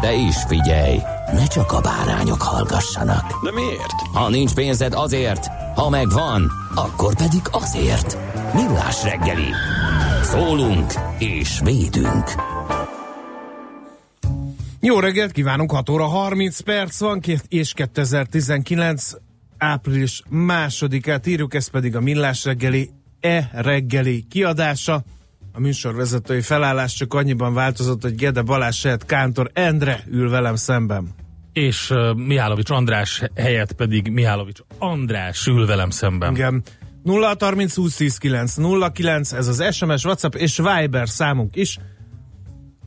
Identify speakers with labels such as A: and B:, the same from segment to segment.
A: De is figyelj, ne csak a bárányok hallgassanak.
B: De miért?
A: Ha nincs pénzed azért, ha megvan, akkor pedig azért. Millás reggeli. Szólunk és védünk.
C: Jó reggelt kívánunk, 6 óra 30 perc van, és 2019 április másodikát írjuk, ez pedig a Millás reggeli e reggeli kiadása. A műsorvezetői felállás csak annyiban változott, hogy Gede Balázs helyett Kántor Endre ül velem szemben.
D: és uh, Mihálovics András helyett pedig Mihálovics András ül velem szemben.
C: Igen. 0 30 20 10 9 0 9, ez az SMS, WhatsApp és Viber számunk is.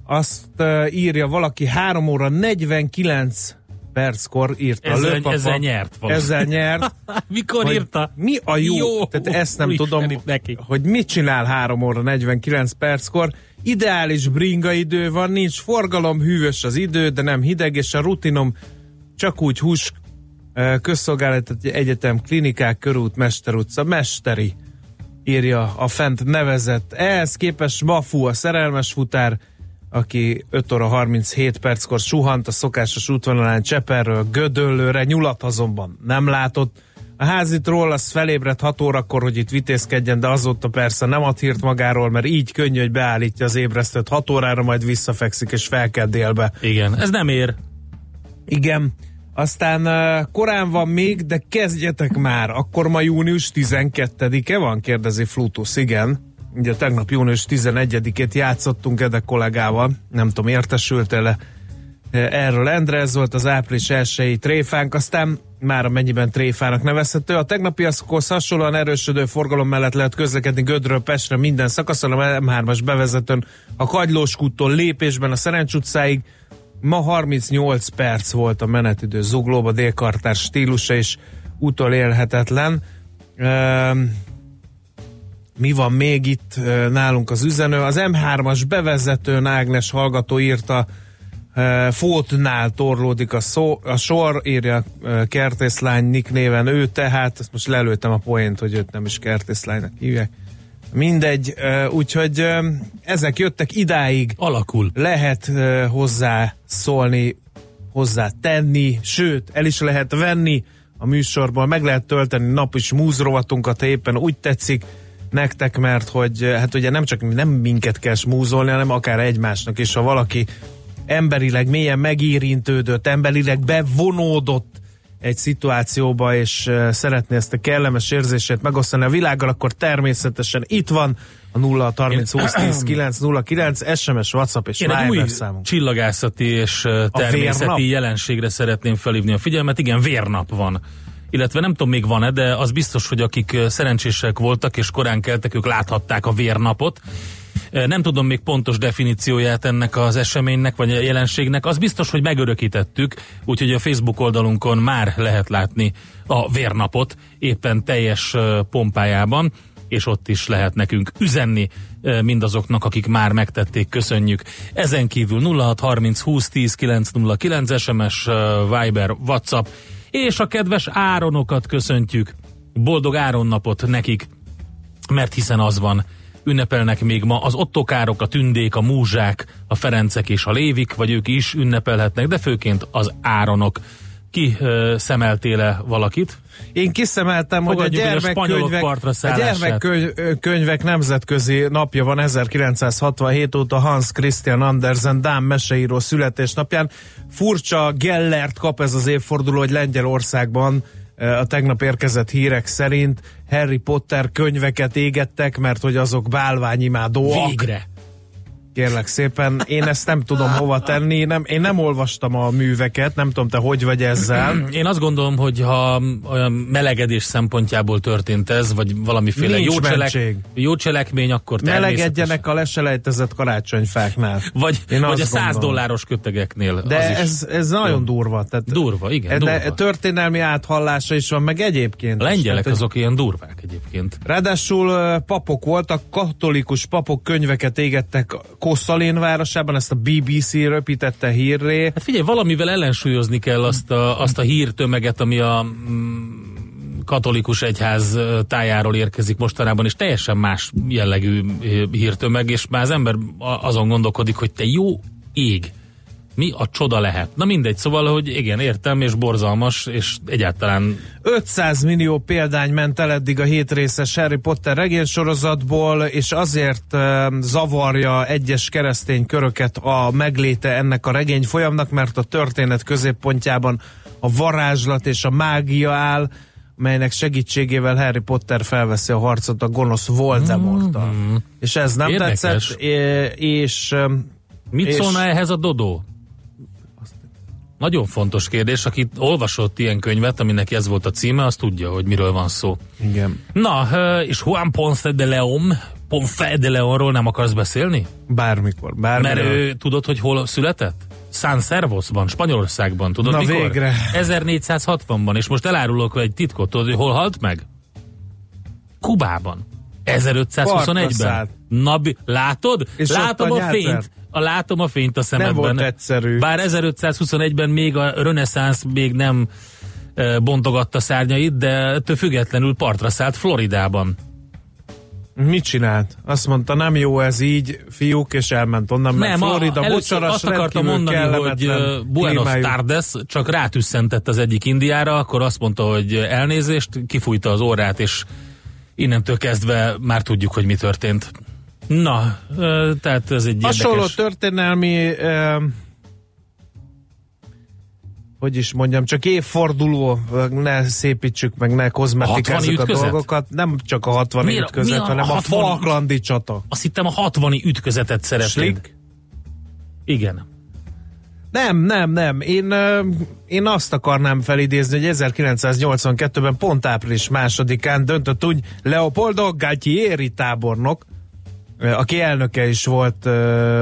C: Azt uh, írja valaki 3 óra 49 perckor írta
D: Ezzel-
C: Lőpapa.
D: ezzel nyert valaki.
C: Ezzel nyert.
D: Mikor írta?
C: Mi a jó?
D: Jó,
C: Tehát ezt nem tudom,
D: neki.
C: hogy mit csinál 3 óra 49 perckor. Ideális bringa idő van, nincs forgalom, hűvös az idő, de nem hideg, és a rutinom csak úgy hús közszolgálati egyetem, klinikák, körút, Mester utca, Mesteri írja a fent nevezett. Ehhez képest Mafu a szerelmes futár, aki 5 óra 37 perckor suhant a szokásos útvonalán Cseperről Gödöllőre, nyulat azonban nem látott. A házitról az felébredt 6 órakor, hogy itt vitézkedjen, de azóta persze nem ad hírt magáról, mert így könnyű, hogy beállítja az ébresztőt 6 órára, majd visszafekszik és fel kell délbe.
D: Igen, ez nem ér.
C: Igen. Aztán uh, korán van még, de kezdjetek már. Akkor ma június 12-e van? Kérdezi Flutus. Igen. Ugye tegnap június 11-ét játszottunk Ede kollégával. Nem tudom, értesült-e eh, erről Endre, ez volt az április 1 tréfánk, aztán már amennyiben tréfának nevezhető. A tegnapiakhoz hasonlóan erősödő forgalom mellett lehet közlekedni Gödről Pestre minden szakaszon, a M3-as bevezetőn, a Kagylós kúttól lépésben a Szerencs utcáig, Ma 38 perc volt a menetidő zuglóba, délkartár stílusa is utolélhetetlen. Ehm, mi van még itt nálunk az üzenő? Az M3-as bevezetőn Ágnes hallgató írta, Fótnál torlódik a, szó, a sor, írja kertészlány Nick néven ő, tehát ezt most lelőttem a poént, hogy őt nem is kertészlánynak hívják. Mindegy, úgyhogy ezek jöttek idáig
D: Alakul.
C: lehet hozzá szólni, hozzá tenni, sőt, el is lehet venni a műsorból, meg lehet tölteni nap is múzrovatunkat, éppen úgy tetszik nektek, mert hogy uh, hát ugye nem csak nem minket kell smúzolni, hanem akár egymásnak is, ha valaki emberileg mélyen megérintődött, emberileg bevonódott egy szituációba, és uh, szeretné ezt a kellemes érzését megosztani a világgal, akkor természetesen itt van a 0 30 20 10 9 0 9 SMS, WhatsApp és
D: Én egy új
C: számunk.
D: csillagászati és ö, természeti jelenségre szeretném felhívni a figyelmet. Igen, vérnap van. Illetve nem tudom még van-e, de az biztos, hogy akik szerencsések voltak és korán keltek, ők láthatták a vérnapot. Nem tudom még pontos definícióját ennek az eseménynek vagy a jelenségnek. Az biztos, hogy megörökítettük, úgyhogy a Facebook oldalunkon már lehet látni a vérnapot éppen teljes pompájában és ott is lehet nekünk üzenni mindazoknak, akik már megtették, köszönjük. Ezen kívül 0630 20 10 909 SMS, Viber, WhatsApp, és a kedves Áronokat köszöntjük. Boldog Áronnapot nekik, mert hiszen az van, ünnepelnek még ma az ottokárok, a tündék, a múzsák, a ferencek és a lévik, vagy ők is ünnepelhetnek, de főként az áronok. Ki ö, szemeltél valakit?
C: Én kiszemeltem, hogy a
D: a
C: gyermekkönyvek, a
D: szállását.
C: gyermekkönyvek nemzetközi napja van 1967 óta Hans Christian Andersen Dán meseíró születésnapján. Furcsa Gellert kap ez az évforduló, hogy Lengyelországban a tegnap érkezett hírek szerint Harry Potter könyveket égettek, mert hogy azok bálványimádóak.
D: Végre!
C: Kérlek szépen, én ezt nem tudom hova tenni, nem, én nem olvastam a műveket, nem tudom te hogy vagy ezzel.
D: Én azt gondolom, hogy ha olyan melegedés szempontjából történt ez, vagy valamiféle
C: Nincs
D: jó, cselek, jó cselekmény, akkor.
C: Melegedjenek a leselejtezett karácsonyfáknál.
D: Vagy,
C: Én
D: vagy a
C: azt
D: 100
C: gondolom.
D: dolláros kötegeknél.
C: De
D: az is
C: ez, ez nagyon durva. Tehát
D: durva, igen,
C: de
D: durva.
C: történelmi áthallása is van, meg egyébként.
D: A lengyelek
C: Tehát,
D: azok ilyen durvák egyébként.
C: Ráadásul papok voltak, katolikus papok könyveket égettek Kosszalén városában, ezt a BBC röpítette hírré.
D: Hát figyelj, valamivel ellensúlyozni kell azt a, azt a hírtömeget, ami a mm, katolikus egyház tájáról érkezik mostanában, és teljesen más jellegű hírtömeg, és már az ember azon gondolkodik, hogy te jó ég, mi a csoda lehet. Na mindegy, szóval, hogy igen, értem, és borzalmas, és egyáltalán
C: 500 millió példány ment el eddig a hétrészes Harry Potter regénysorozatból, és azért uh, zavarja egyes keresztény köröket a megléte ennek a regény folyamnak, mert a történet középpontjában a varázslat és a mágia áll, melynek segítségével Harry Potter felveszi a harcot a gonosz Voldemorttal. Mm-hmm. És ez nem
D: Érdekes.
C: tetszett, é- és um,
D: mit
C: És-
D: szólna ehhez a Dodó? Nagyon fontos kérdés, aki olvasott ilyen könyvet, aminek ez volt a címe, az tudja, hogy miről van szó.
C: igen,
D: Na, és Juan Ponce de Leon, Ponce de Leonról nem akarsz beszélni?
C: bármikor, bármikor.
D: Mert ő tudod, hogy hol született? San Servosban, Spanyolországban, tudod
C: Na
D: mikor?
C: végre.
D: 1460-ban, és most elárulok egy titkot, tudod, hogy hol halt meg? Kubában. 1521-ben.
C: Partraszállt.
D: Na, látod?
C: És
D: látom
C: a
D: a fényt. A, látom a fényt a szemedben.
C: volt egyszerű.
D: Bár 1521-ben még a reneszánsz még nem e, bontogatta szárnyait, de ettől függetlenül partra szállt Floridában.
C: Mit csinált? Azt mondta, nem jó ez így, fiúk, és elment onnan, mert
D: Nem,
C: Florida
D: a,
C: bocsaras,
D: azt akartam mondani, hogy uh, Buenos
C: klímájú.
D: Tardes csak rátüsszentett az egyik Indiára, akkor azt mondta, hogy elnézést, kifújta az órát, és innentől kezdve már tudjuk, hogy mi történt. Na, tehát ez egy
C: Hasonló
D: érdekes...
C: történelmi hogy is mondjam, csak évforduló, ne szépítsük meg, ne
D: A 60-i
C: kozmetikázzuk a,
D: ütközet?
C: dolgokat. Nem csak a 60
D: Mi a-
C: ütközet,
D: a
C: hanem a
D: 60?
C: Falklandi csata.
D: Azt hittem a 60 ütközetet szeretnénk. Igen.
C: Nem, nem, nem. Én, én azt akarnám felidézni, hogy 1982-ben pont április másodikán döntött úgy Leopoldo Galtieri tábornok, aki elnöke is volt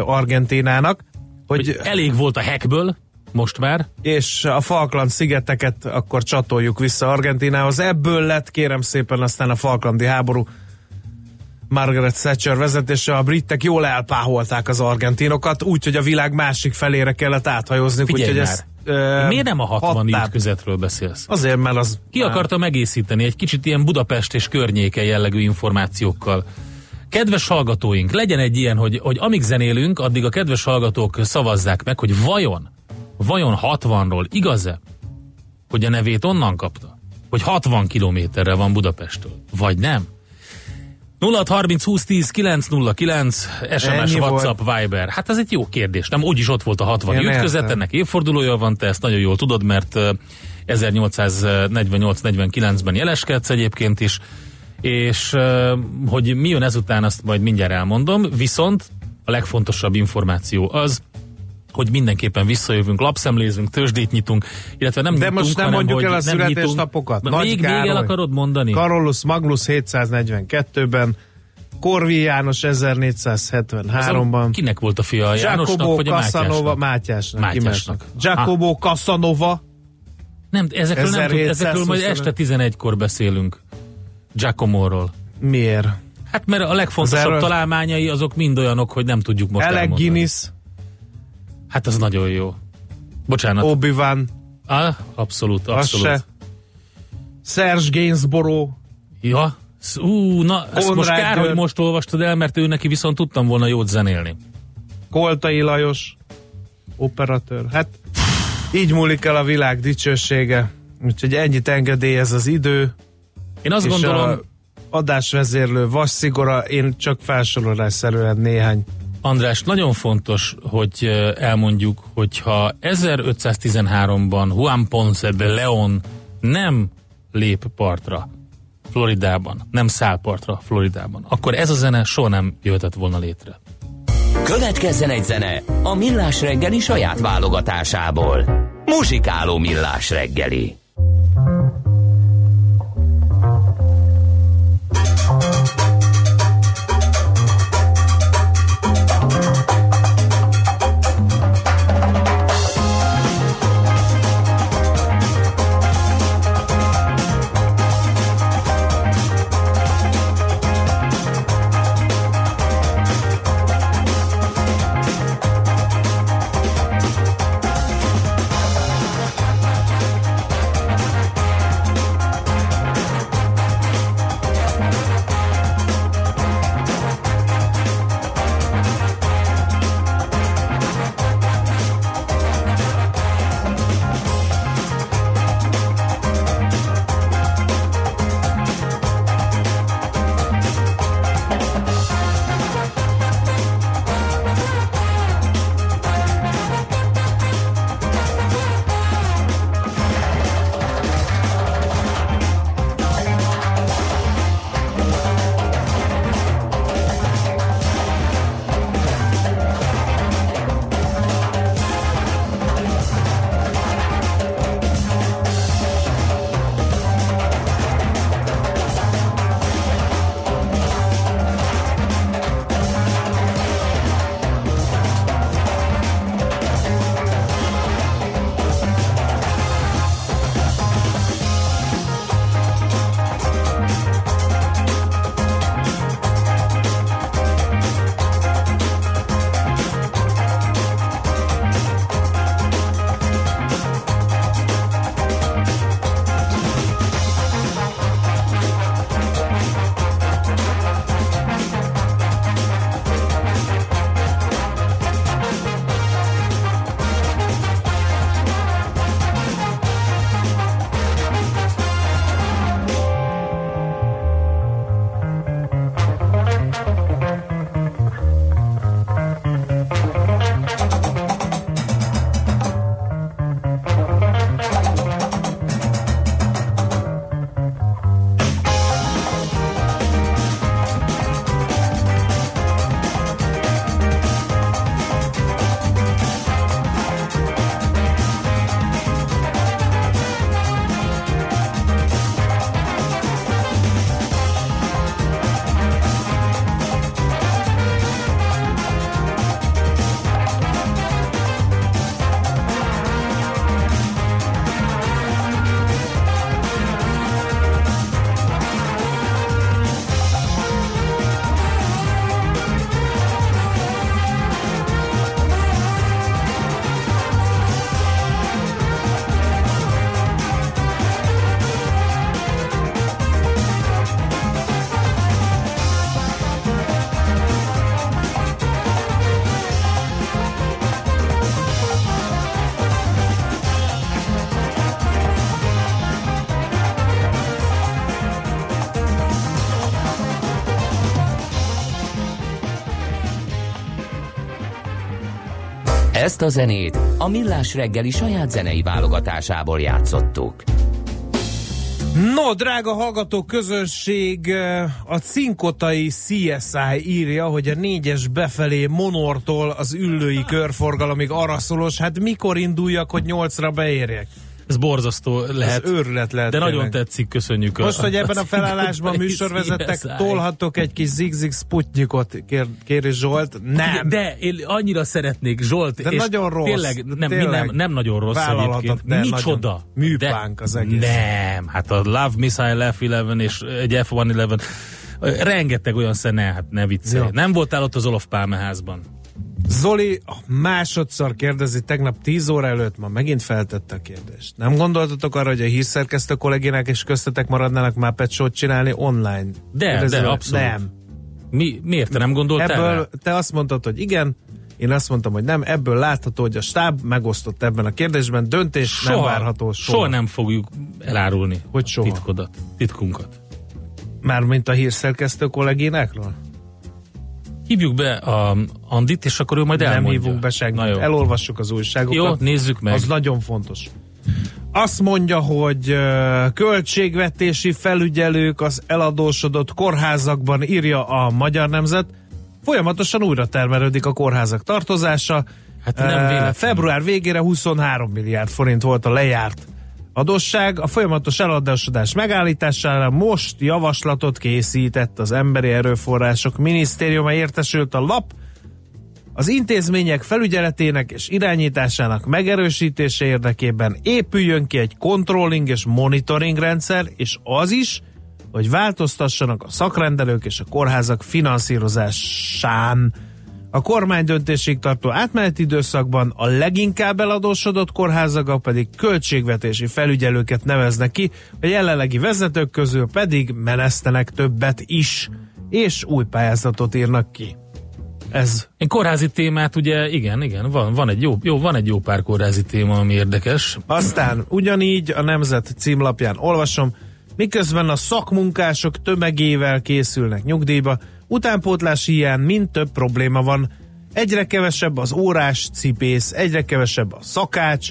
C: Argentinának, hogy,
D: Hogy elég volt a hackből, most már.
C: és a Falkland szigeteket akkor csatoljuk vissza Argentinához. Ebből lett kérem szépen aztán a Falklandi háború Margaret Thatcher vezetése, a britek jól elpáholták az argentinokat, úgyhogy a világ másik felére kellett áthajózni.
D: Figyelj
C: úgyhogy
D: már. Miért nem a 60
C: hattább.
D: ütközetről beszélsz?
C: Azért, mert az...
D: Ki akartam egészíteni egy kicsit ilyen Budapest és környéke jellegű információkkal. Kedves hallgatóink, legyen egy ilyen, hogy, hogy amíg zenélünk, addig a kedves hallgatók szavazzák meg, hogy vajon, vajon 60-ról igaz-e, hogy a nevét onnan kapta? Hogy 60 kilométerre van Budapesttől? Vagy nem? 0630 20 10 909 SMS,
C: Ennyi
D: WhatsApp, Viber. Hát ez egy jó kérdés. Nem, úgyis ott volt a 60
C: Én
D: ütközet,
C: értem.
D: ennek évfordulója van, te ezt nagyon jól tudod, mert ö, 1848-49-ben jeleskedsz egyébként is, és hogy mi jön ezután, azt majd mindjárt elmondom, viszont a legfontosabb információ az, hogy mindenképpen visszajövünk, lapszemlézünk, tőzsdét nyitunk, illetve nem
C: De
D: nyitunk,
C: most nem
D: hanem,
C: mondjuk
D: hogy
C: el a születésnapokat.
D: Na,
C: Nagy
D: még, még el akarod mondani?
C: Carolus Magnus 742-ben, Korvi János 1473-ban,
D: Kinek volt a fia? a Jánosnak
C: Giacomo
D: vagy a
C: Casanova,
D: Mátyásnak?
C: Mátyásnak.
D: Mátyásnak.
C: Giacomo Casanova,
D: Nem, ezekről, nem tud, ezekről majd
C: 1725.
D: este 11-kor beszélünk. Giacomóról.
C: miért?
D: Hát mert a legfontosabb
C: erről-
D: találmányai azok mind olyanok, hogy nem tudjuk most
C: Alec
D: elmondani.
C: Guinness,
D: Hát az nagyon jó. Bocsánat. Oh.
C: Obi-Wan,
D: Ah, abszolút,
C: az
D: abszolút.
C: se. Serge Gainsborough,
D: Ja, ú, na, ezt most kár, hogy most olvastad el, mert ő neki viszont tudtam volna jót zenélni.
C: Koltai Lajos, operatőr. Hát Így múlik el a világ dicsősége. Úgyhogy ennyit engedélyez az idő.
D: Én azt
C: és
D: gondolom,
C: a adásvezérlő vasszigora, én csak felsorolásszerűen néhány.
D: András, nagyon fontos, hogy elmondjuk, hogyha 1513-ban Juan Ponce de Leon nem lép partra Floridában, nem száll partra Floridában, akkor ez a zene soha nem jöhetett volna létre.
A: Következzen egy zene a Millás reggeli saját válogatásából. Muzsikáló Millás reggeli. Ezt a zenét a Millás reggeli saját zenei válogatásából játszottuk.
C: No, drága hallgató közönség, a cinkotai CSI írja, hogy a négyes befelé Monortól az üllői körforgalomig araszolos, hát mikor induljak, hogy nyolcra beérjek?
D: Ez borzasztó lehet.
C: Ez őrület lehet.
D: De nagyon
C: tényleg.
D: tetszik, köszönjük.
C: Most,
D: a,
C: hogy ebben a felállásban műsorvezettek, tolhatok egy kis zigzig sputnikot, kér, kéri Zsolt. Nem.
D: De én annyira szeretnék, Zsolt,
C: De
D: és
C: nagyon rossz.
D: Tényleg, nem,
C: Tényleg.
D: nem, nem nagyon rossz egyébként.
C: de
D: Micsoda.
C: nagyon műpánk az egész.
D: Nem, hát a Love Missile F-11 és egy F-111 rengeteg olyan szene, hát ne viccelj. Nem voltál ott az Olof Pálme házban.
C: Zoli másodszor kérdezi, tegnap 10 óra előtt ma megint feltette a kérdést. Nem gondoltatok arra, hogy a hírszerkesztő kollégének és köztetek maradnának már pet csinálni online?
D: De,
C: Kérdezi
D: de, abszolút.
C: Nem.
D: Mi, miért te nem gondoltál
C: Ebből
D: rá?
C: te azt mondtad, hogy igen, Én azt mondtam, hogy nem, ebből látható, hogy a stáb megosztott ebben a kérdésben, döntés soha, nem várható soha.
D: Soha nem fogjuk elárulni
C: Hogy soha?
D: titkodat, titkunkat.
C: Mármint a hírszerkesztő kollégénákról?
D: Hívjuk be a Andit, és akkor ő majd
C: Nem
D: elmondja.
C: hívunk be senkit. Elolvassuk az újságokat.
D: Jó, nézzük meg.
C: Az nagyon fontos. Azt mondja, hogy költségvetési felügyelők az eladósodott kórházakban írja a Magyar Nemzet. Folyamatosan újra termelődik a kórházak tartozása.
D: Hát nem véletlen.
C: Február végére 23 milliárd forint volt a lejárt adósság. A folyamatos eladósodás megállítására most javaslatot készített az Emberi Erőforrások Minisztériuma értesült a lap, az intézmények felügyeletének és irányításának megerősítése érdekében épüljön ki egy controlling és monitoring rendszer, és az is, hogy változtassanak a szakrendelők és a kórházak finanszírozásán. A kormány döntésig tartó átmeneti időszakban a leginkább eladósodott kórházak pedig költségvetési felügyelőket neveznek ki, a jelenlegi vezetők közül pedig menesztenek többet is, és új pályázatot írnak ki. Ez
D: Én kórházi témát ugye, igen, igen, van, van, egy jó, jó, van egy jó pár kórházi téma, ami érdekes.
C: Aztán ugyanígy a Nemzet címlapján olvasom, miközben a szakmunkások tömegével készülnek nyugdíjba, utánpótlás hiány mind több probléma van. Egyre kevesebb az órás cipész, egyre kevesebb a szakács,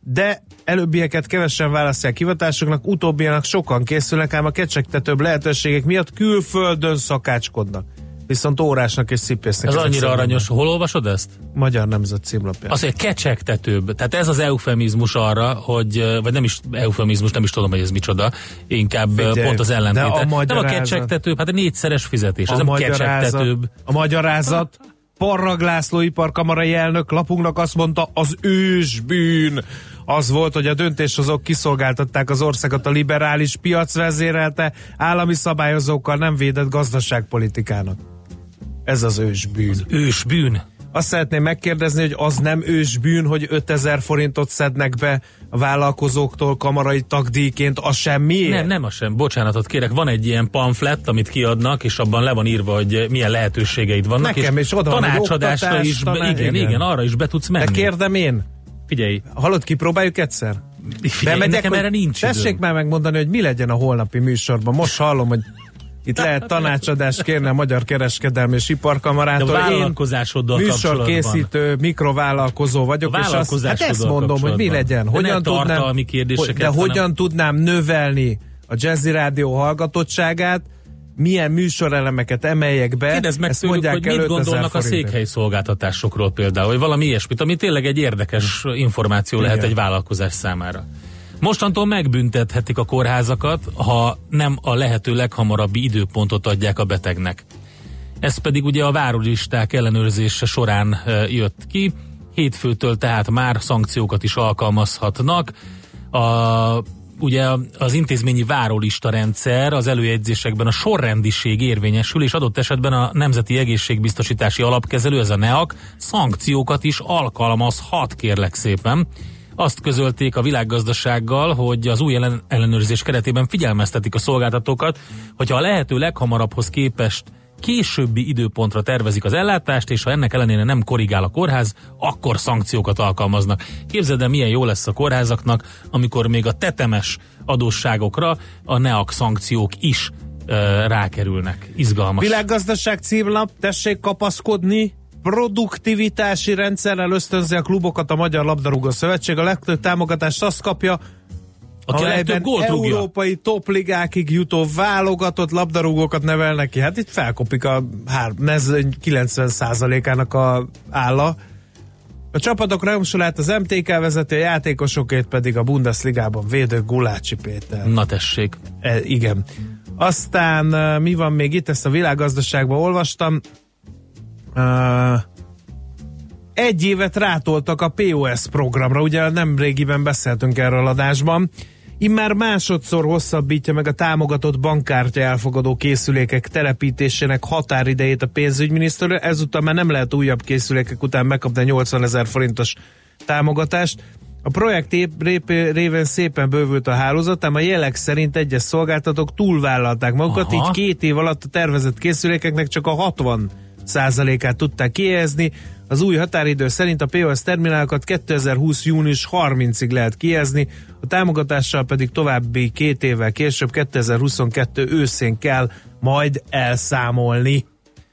C: de előbbieket kevesen választják hivatásoknak, utóbbianak sokan készülnek, ám a kecsegtetőbb lehetőségek miatt külföldön szakácskodnak. Viszont órásnak és cipésznek.
D: Ez annyira
C: szerint
D: aranyos. Hol olvasod ezt?
C: Magyar Nemzet címlapján.
D: Az, hogy kecsegtetőbb. Tehát ez az eufemizmus arra, hogy, vagy nem is eufemizmus, nem is tudom, hogy ez micsoda, inkább
C: Figyelj,
D: pont az
C: de a
D: ellentéte. Nem a
C: magyarázat-
D: kecsegtetőbb, hát a négyszeres fizetés, ez nem kecsegtetőbb.
C: a magyarázat Parrag László iparkamarai elnök lapunknak azt mondta, az ősbűn az volt, hogy a döntéshozók kiszolgáltatták az országot a liberális piac vezérelte állami szabályozókkal nem védett gazdaságpolitikának. Ez az ősbűn.
D: Ősbűn.
C: Azt szeretném megkérdezni, hogy az nem ősbűn, hogy 5000 forintot szednek be a vállalkozóktól kamarai tagdíjként, az semmiért?
D: Nem, nem az sem. Bocsánatot kérek, van egy ilyen pamflet, amit kiadnak, és abban le van írva, hogy milyen lehetőségeid vannak.
C: Nekem
D: és
C: is oda
D: tanácsadásra
C: oktatás,
D: is, be,
C: taná-
D: igen,
C: igen.
D: igen, arra is be tudsz menni.
C: De kérdem én,
D: Figyelj,
C: hallod, kipróbáljuk egyszer?
D: figyelj nekem
C: hogy
D: erre nincs
C: Tessék
D: időm.
C: már megmondani, hogy mi legyen a holnapi műsorban. Most hallom, hogy itt lehet tanácsadást kérni a Magyar Kereskedelmi és
D: De
C: Iparkamarától.
D: a
C: Én
D: vállalkozásoddal kapcsolatban.
C: műsorkészítő, mikrovállalkozó vagyok,
D: A
C: és azt, hát ezt mondom, hogy mi legyen.
D: De
C: Hogyan
D: ne
C: tudnám,
D: kérdéseket,
C: de
D: hanem-
C: hogyan tudnám növelni a Jazzy Rádió hallgatottságát, milyen műsorelemeket emeljek be.
D: Kérdezd meg
C: ezt
D: tőlük, hogy mit
C: 5000
D: gondolnak a székhely szolgáltatásokról például, vagy valami ilyesmit, ami tényleg egy érdekes információ
C: Igen.
D: lehet egy vállalkozás számára. Mostantól megbüntethetik a kórházakat, ha nem a lehető leghamarabbi időpontot adják a betegnek. Ez pedig ugye a várólisták ellenőrzése során jött ki. Hétfőtől tehát már szankciókat is alkalmazhatnak. A, ugye az intézményi várólista rendszer az előjegyzésekben a sorrendiség érvényesül, és adott esetben a Nemzeti Egészségbiztosítási Alapkezelő, ez a NEAK, szankciókat is alkalmazhat, kérlek szépen. Azt közölték a világgazdasággal, hogy az új ellen- ellenőrzés keretében figyelmeztetik a szolgáltatókat, hogyha a lehető leghamarabbhoz képest későbbi időpontra tervezik az ellátást, és ha ennek ellenére nem korrigál a kórház, akkor szankciókat alkalmaznak. Képzeld el, milyen jó lesz a kórházaknak, amikor még a tetemes adósságokra a NEAK szankciók is rákerülnek. Izgalmas.
C: Világgazdaság címlap, tessék kapaszkodni, produktivitási rendszerrel ösztönzi a klubokat a Magyar Labdarúgó Szövetség. A legtöbb támogatást azt kapja,
D: Aki
C: amelyben
D: gólt rúgja.
C: európai topligákig jutó válogatott labdarúgókat nevelnek ki. Hát itt felkopik a hár, mezőny 90%-ának a álla. A csapatok rajongsolát az MTK vezeti, a játékosokét pedig a Bundesligában védő Gulácsi Péter.
D: Na tessék.
C: E, igen. Aztán uh, mi van még itt, ezt a világgazdaságban olvastam. Egy évet rátoltak a POS programra, ugye nem régiben beszéltünk erről adásban. Immár másodszor hosszabbítja meg a támogatott bankkártya elfogadó készülékek telepítésének határidejét a pénzügyminiszter. Ezúttal már nem lehet újabb készülékek után megkapni a 80 ezer forintos támogatást. A projekt révén szépen bővült a hálózat, ám a jelek szerint egyes szolgáltatók túlvállalták magukat,
D: Aha.
C: így két év alatt a tervezett készülékeknek csak a 60 százalékát tudták kihelyezni. Az új határidő szerint a POS terminálokat 2020. június 30-ig lehet kihelyezni, a támogatással pedig további két évvel később 2022 őszén kell majd elszámolni.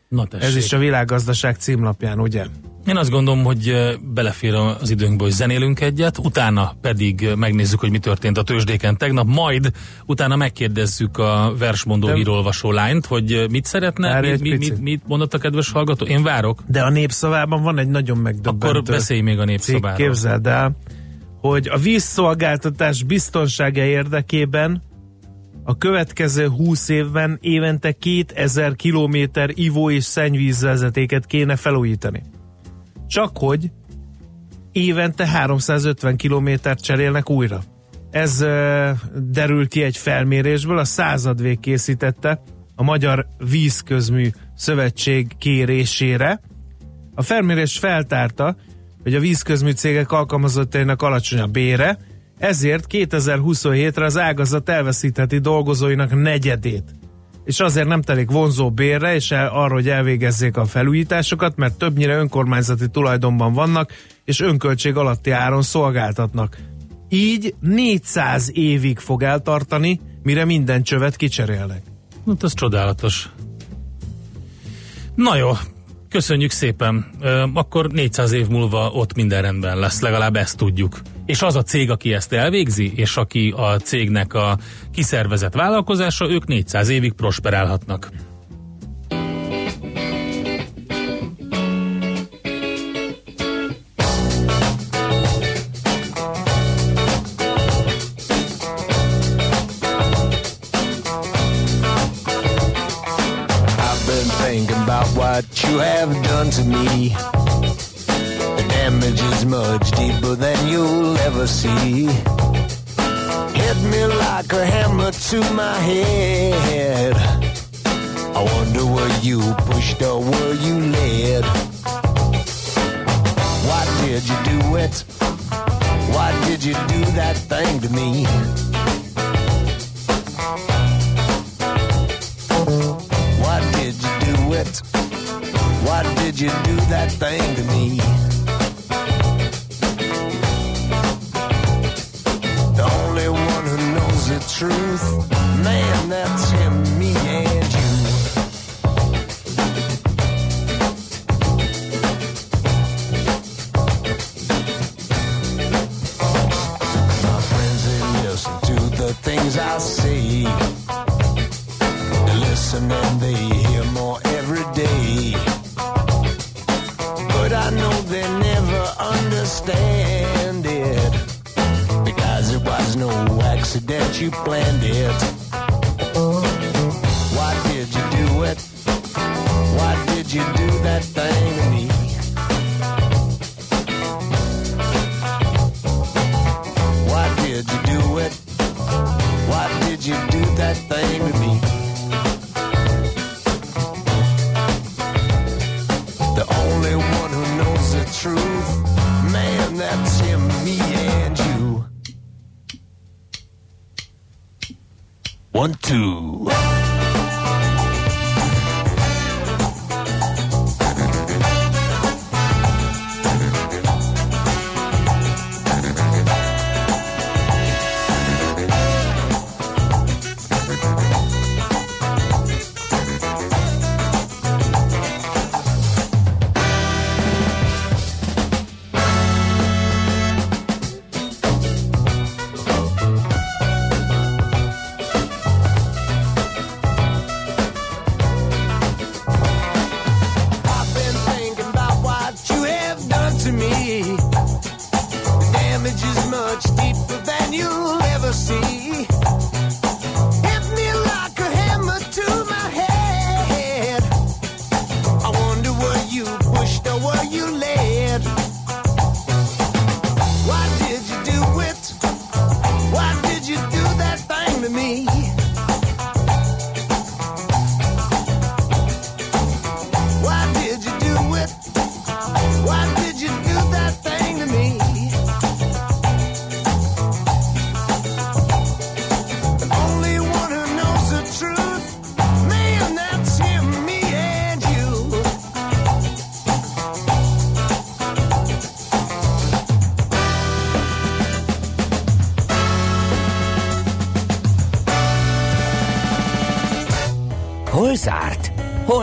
D: Na tessék.
C: Ez is a világgazdaság címlapján, ugye?
D: Én azt gondolom, hogy belefér az időnkbe, hogy zenélünk egyet, utána pedig megnézzük, hogy mi történt a tőzsdéken tegnap, majd utána megkérdezzük a versmondó
C: De-
D: hírolvasó lányt, hogy mit szeretne, mit, mit, mit, mit mondott a kedves hallgató. Én várok,
C: De a népszavában van egy nagyon megdöbbentő
D: akkor beszélj még a
C: cikk,
D: népszobáról.
C: képzeld el, hogy a vízszolgáltatás biztonsága érdekében a következő 20 évben évente 2000 kilométer ivó- és szennyvízvezetéket kéne felújítani. Csak hogy évente 350 kilométert cserélnek újra. Ez ö, derül ki egy felmérésből, a századvég készítette a Magyar Vízközmű Szövetség kérésére. A felmérés feltárta, hogy a vízközmű cégek alkalmazottainak alacsony a bére, ezért 2027-re az ágazat elveszítheti dolgozóinak negyedét. És azért nem telik vonzó bérre, és el, arra, hogy elvégezzék a felújításokat, mert többnyire önkormányzati tulajdonban vannak, és önköltség alatti áron szolgáltatnak. Így 400 évig fog eltartani, mire minden csövet kicserélnek.
D: Hát ez csodálatos. Na jó, köszönjük szépen. Akkor 400 év múlva ott minden rendben lesz, legalább ezt tudjuk. És az a cég, aki ezt elvégzi, és aki a cégnek a kiszervezett vállalkozása, ők 400 évig prosperálhatnak.
E: What you have done to me. Is much deeper than you'll ever see. Hit me like a hammer to my head. I wonder were you pushed or were you led? Why did you do it? Why did you do that thing to me? Why did you do it? Why did you do that thing to me? Truth, man, that's him, me and you. My friends, they listen to the things I say. They listen and they hear more every day. But I know they never understand you planned it. Why did you do it? Why did you do that thing to me? Why did you do it?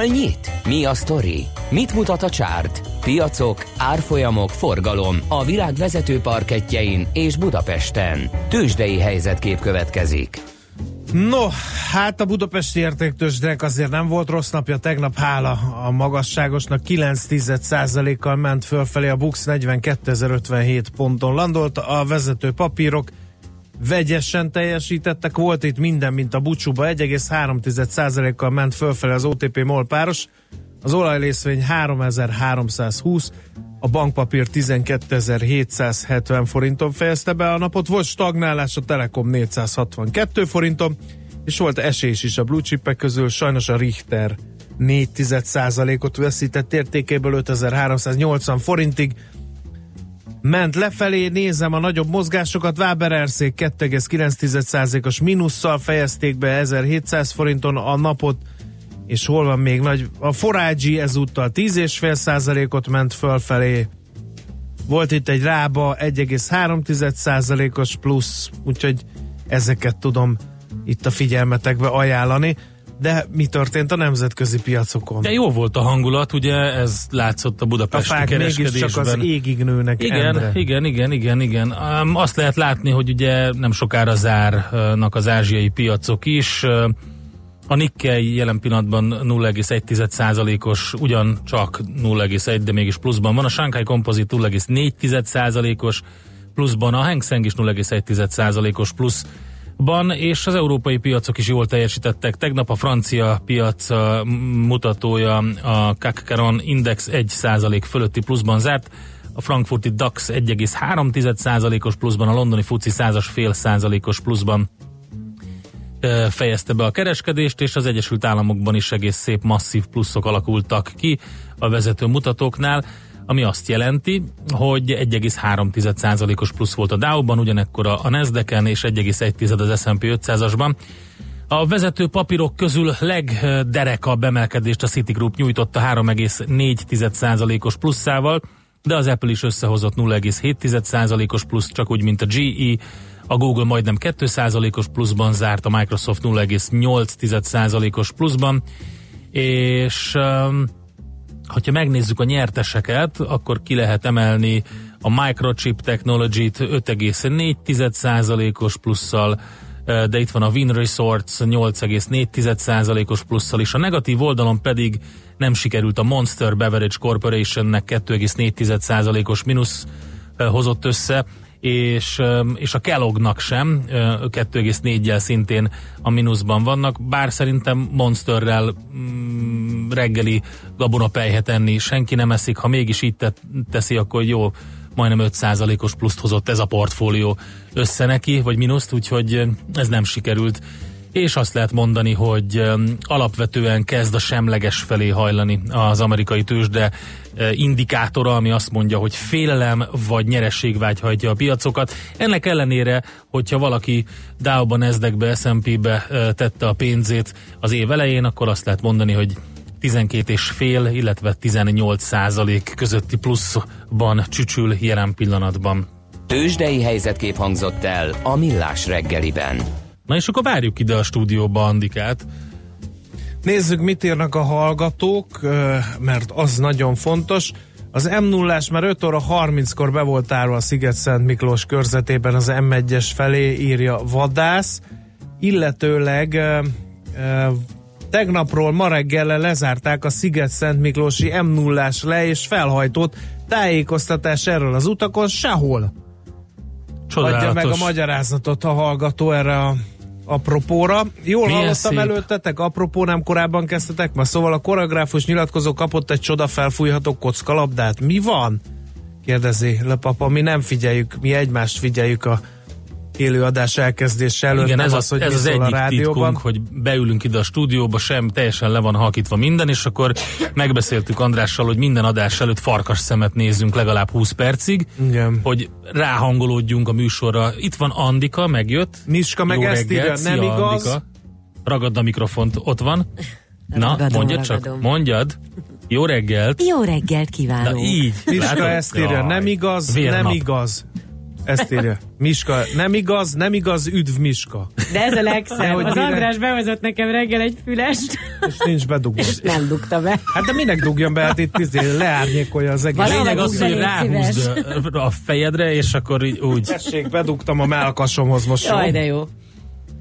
A: Nyit? Mi a sztori? Mit mutat a csárt? Piacok, árfolyamok, forgalom a világ vezető parketjein és Budapesten. Tősdei helyzetkép következik.
C: No, hát a budapesti értéktősdek azért nem volt rossz napja, tegnap hála a magasságosnak 9 kal ment fölfelé, a Bux 42.057 ponton landolt, a vezető papírok vegyesen teljesítettek, volt itt minden, mint a bucsúba, 1,3%-kal ment fölfelé az OTP MOL páros, az olajlészvény 3320, a bankpapír 12.770 forinton fejezte be a napot, volt stagnálás a Telekom 462 forinton, és volt esés is a blue közül, sajnos a Richter 4% ot veszített értékéből 5380 forintig, ment lefelé, nézem a nagyobb mozgásokat, Waber Erszék 2,9%-os mínusszal fejezték be 1700 forinton a napot, és hol van még nagy, a Forágyi ezúttal 10,5%-ot ment fölfelé, volt itt egy rába 1,3%-os plusz, úgyhogy ezeket tudom itt a figyelmetekbe ajánlani. De mi történt a nemzetközi piacokon?
D: De jó volt a hangulat, ugye ez látszott a budapesti
C: a fák
D: kereskedésben.
C: csak az égig nőnek
D: igen,
C: endre.
D: igen, igen, igen, igen. Azt lehet látni, hogy ugye nem sokára zárnak az ázsiai piacok is. A Nikkei jelen pillanatban 0,1%-os, ugyancsak 0,1, de mégis pluszban van. A Shanghai Composite 0,4%-os pluszban, a Hang Seng is 0,1%-os plusz ban, és az európai piacok is jól teljesítettek. Tegnap a francia piac mutatója a CAC Index 1% fölötti pluszban zárt, a frankfurti DAX 1,3%-os pluszban, a londoni FUCI 100 fél százalékos pluszban fejezte be a kereskedést, és az Egyesült Államokban is egész szép masszív pluszok alakultak ki a vezető mutatóknál ami azt jelenti, hogy 1,3%-os plusz volt a Dow-ban, ugyanekkor a Nasdaq-en és 1,1 az S&P 500-asban. A vezető papírok közül legderekabb emelkedést a Citigroup nyújtotta 3,4%-os pluszával, de az Apple is összehozott 0,7%-os plusz, csak úgy, mint a GE, a Google majdnem 2%-os pluszban zárt, a Microsoft 0,8%-os pluszban, és hogyha megnézzük a nyerteseket, akkor ki lehet emelni a Microchip Technology-t 5,4%-os plusszal, de itt van a Win Resorts 8,4%-os plusszal is. A negatív oldalon pedig nem sikerült a Monster Beverage Corporationnek 2,4%-os mínusz hozott össze, és, és a Kelloggnak sem 2,4-jel szintén a mínuszban vannak, bár szerintem Monsterrel mm, reggeli gabonapejhet enni senki nem eszik, ha mégis így te, teszi, akkor jó, majdnem 5%-os pluszt hozott ez a portfólió össze neki, vagy mínuszt, úgyhogy ez nem sikerült és azt lehet mondani, hogy alapvetően kezd a semleges felé hajlani az amerikai tőzsde indikátora, ami azt mondja, hogy félelem vagy nyerességvágy hajtja a piacokat. Ennek ellenére, hogyha valaki Dow-ban, Nasdaq-be, S&P-be tette a pénzét az év elején, akkor azt lehet mondani, hogy 12 és fél, illetve 18 százalék közötti pluszban csücsül jelen pillanatban.
A: Tőzsdei helyzetkép hangzott el a Millás reggeliben.
D: Na és akkor várjuk ide a stúdióba Andikát.
C: Nézzük, mit írnak a hallgatók, mert az nagyon fontos. Az m 0 már 5 óra 30-kor be volt árva a Sziget-Szent Miklós körzetében az M1-es felé, írja Vadász, illetőleg tegnapról ma reggel lezárták a Sziget-Szent Miklósi m 0 le és felhajtott tájékoztatás erről az utakon sehol.
D: Csodálatos.
C: Adja meg a magyarázatot a hallgató erre a apropóra. Jól
D: Milyen
C: hallottam
D: szép.
C: előttetek, apropó nem korábban kezdtetek ma, szóval a koreográfus nyilatkozó kapott egy csoda felfújható kockalabdát. Mi van? Kérdezi le papa, mi nem figyeljük, mi egymást figyeljük a élőadás elkezdése előtt,
D: Igen,
C: nem
D: ez,
C: az, hogy
D: ez az
C: a
D: egyik
C: rádióban.
D: titkunk, hogy beülünk ide a stúdióba, sem teljesen le van halkítva minden, és akkor megbeszéltük Andrással, hogy minden adás előtt farkas szemet nézzünk legalább 20 percig,
C: Igen.
D: hogy ráhangolódjunk a műsorra. Itt van Andika, megjött.
C: Miska meg
D: Jó
C: ezt írja, nem
D: szia,
C: igaz?
D: Andika. Ragadd a mikrofont, ott van. Na,
F: Ragadom,
D: mondjad csak,
F: ragadom.
D: mondjad. Jó reggelt.
F: Jó reggelt
D: Na
F: kívánok!
D: így.
C: Miska ezt írja, nem igaz,
D: Vérnap.
C: nem igaz. Ezt írja. Miska, nem igaz, nem igaz, üdv Miska.
G: De ez a legszebb. Az András behozott nekem reggel egy fülest,
C: És nincs bedugva.
G: és nem dugta be.
C: Hát de minek dugjon be, hát itt izé leárnyékolja az egész.
G: Valahol
D: Lényeg az, hogy ráhúzd a- a fejedre, és akkor így úgy.
C: Tessék, bedugtam a melkasomhoz most.
G: Jaj, de jó.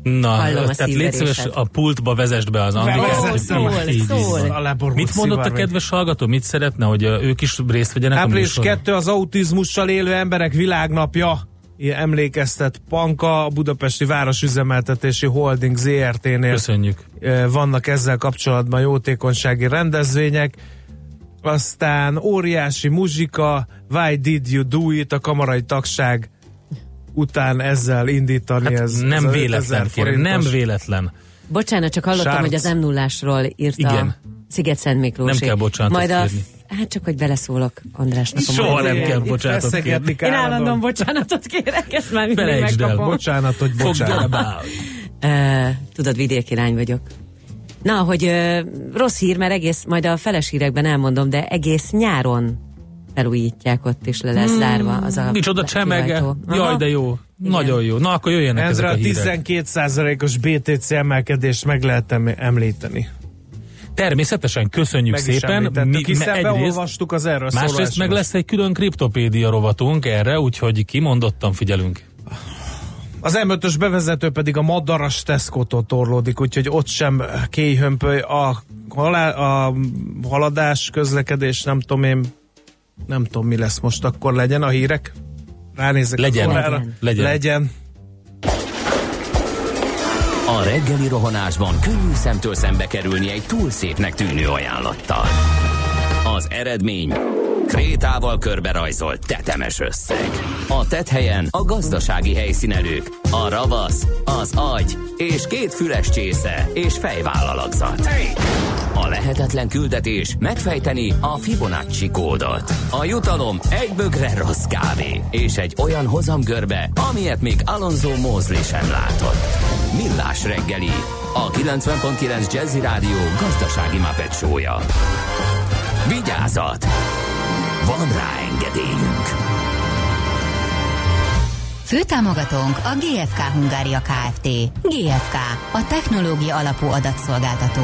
D: Na,
G: Hallom a
D: tehát légy szíves, a pultba vezesd be az hogy
G: Szól, szól.
D: Mit mondott a kedves hallgató? Mit szeretne, hogy ők is részt vegyenek a
C: Április
D: műsorban?
C: 2 az autizmussal élő emberek világnapja. Ilyen emlékeztet Panka, a Budapesti Városüzemeltetési Holding ZRT-nél
D: Köszönjük.
C: vannak ezzel kapcsolatban jótékonysági rendezvények. Aztán óriási muzsika, Why Did You Do It, a kamarai tagság után ezzel indítani.
D: Hát
C: ez, ez
D: nem
C: a
D: véletlen,
C: 5000
D: kérem, nem véletlen.
G: Bocsánat, csak hallottam,
C: Sárc.
G: hogy az m 0 írta
D: Igen.
G: Sziget-Szent Miklós.
D: Nem kell bocsánatot
G: Majd a,
D: kérni.
G: Hát csak, hogy beleszólok Andrásnak
D: Soha nem kell bocsánatot kérni.
G: Én
C: állandóan.
G: bocsánatot kérek, ezt már mindig
D: Felejtsd el,
G: megkapom.
C: Bocsánatot,
D: Forget
C: bocsánat.
D: about.
G: Uh, tudod, vidékirány vagyok. Na, hogy uh, rossz hír, mert egész, majd a feles hírekben elmondom, de egész nyáron felújítják ott, és le lesz zárva az a
D: Micsoda csemege.
G: kiváltó. Aha.
D: Jaj, de jó. Nagyon jó. Na, akkor jöjjenek
C: Endre
D: ezek
C: a
D: a hírek.
C: 12%-os BTC emelkedést meg lehet em- említeni.
D: Természetesen köszönjük
C: Meg is
D: szépen.
C: említettük, hiszen
D: egyrészt,
C: beolvastuk az erről
D: másrészt meg lesz egy külön kriptopédia rovatunk erre, úgyhogy kimondottan figyelünk.
C: Az M5-ös bevezető pedig a madaras Tesco-tól torlódik, úgyhogy ott sem kéjhömpöly a, halá, a haladás, közlekedés, nem tudom én, nem tudom mi lesz most, akkor legyen a hírek? Ránézek
D: Legyen.
C: órára.
G: Legyen.
D: Legyen.
C: legyen.
A: A reggeli rohanásban könnyű szemtől szembe kerülni egy túl szépnek tűnő ajánlattal. Az eredmény krétával körberajzolt tetemes összeg. A tethelyen a gazdasági helyszínelők, a ravasz, az agy és két füles csésze és fejvállalakzat. A lehetetlen küldetés megfejteni a Fibonacci kódot. A jutalom egy bögre rossz kávé és egy olyan hozamgörbe, amilyet még Alonso Mosley sem látott. Millás reggeli, a 90.9 Jazzy Rádió gazdasági mapetsója. Vigyázat! Van rá engedélyünk!
H: Főtámogatónk a GFK Hungária Kft. GFK, a technológia alapú adatszolgáltató.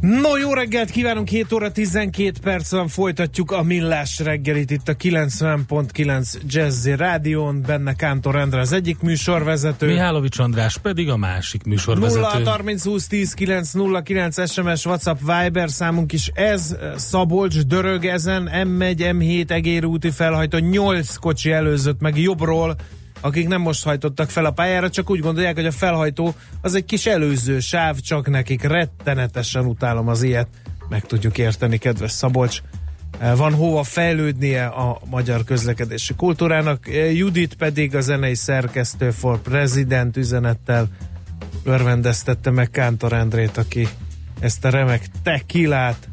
C: No, jó reggelt kívánunk, 7 óra 12 percen folytatjuk a Millás reggelit itt a 90.9 Jazzy Rádión, benne Kántor Endre az egyik műsorvezető.
D: Mihálovics András pedig a másik
C: 0
D: műsorvezető.
C: 30 20 10 9 0 9 SMS WhatsApp Viber számunk is ez Szabolcs dörög ezen M1 M7 egérúti felhajtó 8 kocsi előzött meg jobbról akik nem most hajtottak fel a pályára, csak úgy gondolják, hogy a felhajtó az egy kis előző sáv, csak nekik rettenetesen utálom az ilyet. Meg tudjuk érteni, kedves Szabolcs. Van hova fejlődnie a magyar közlekedési kultúrának. Judit pedig a zenei szerkesztő for President üzenettel örvendeztette meg Kántor Endrét, aki ezt a remek tekilát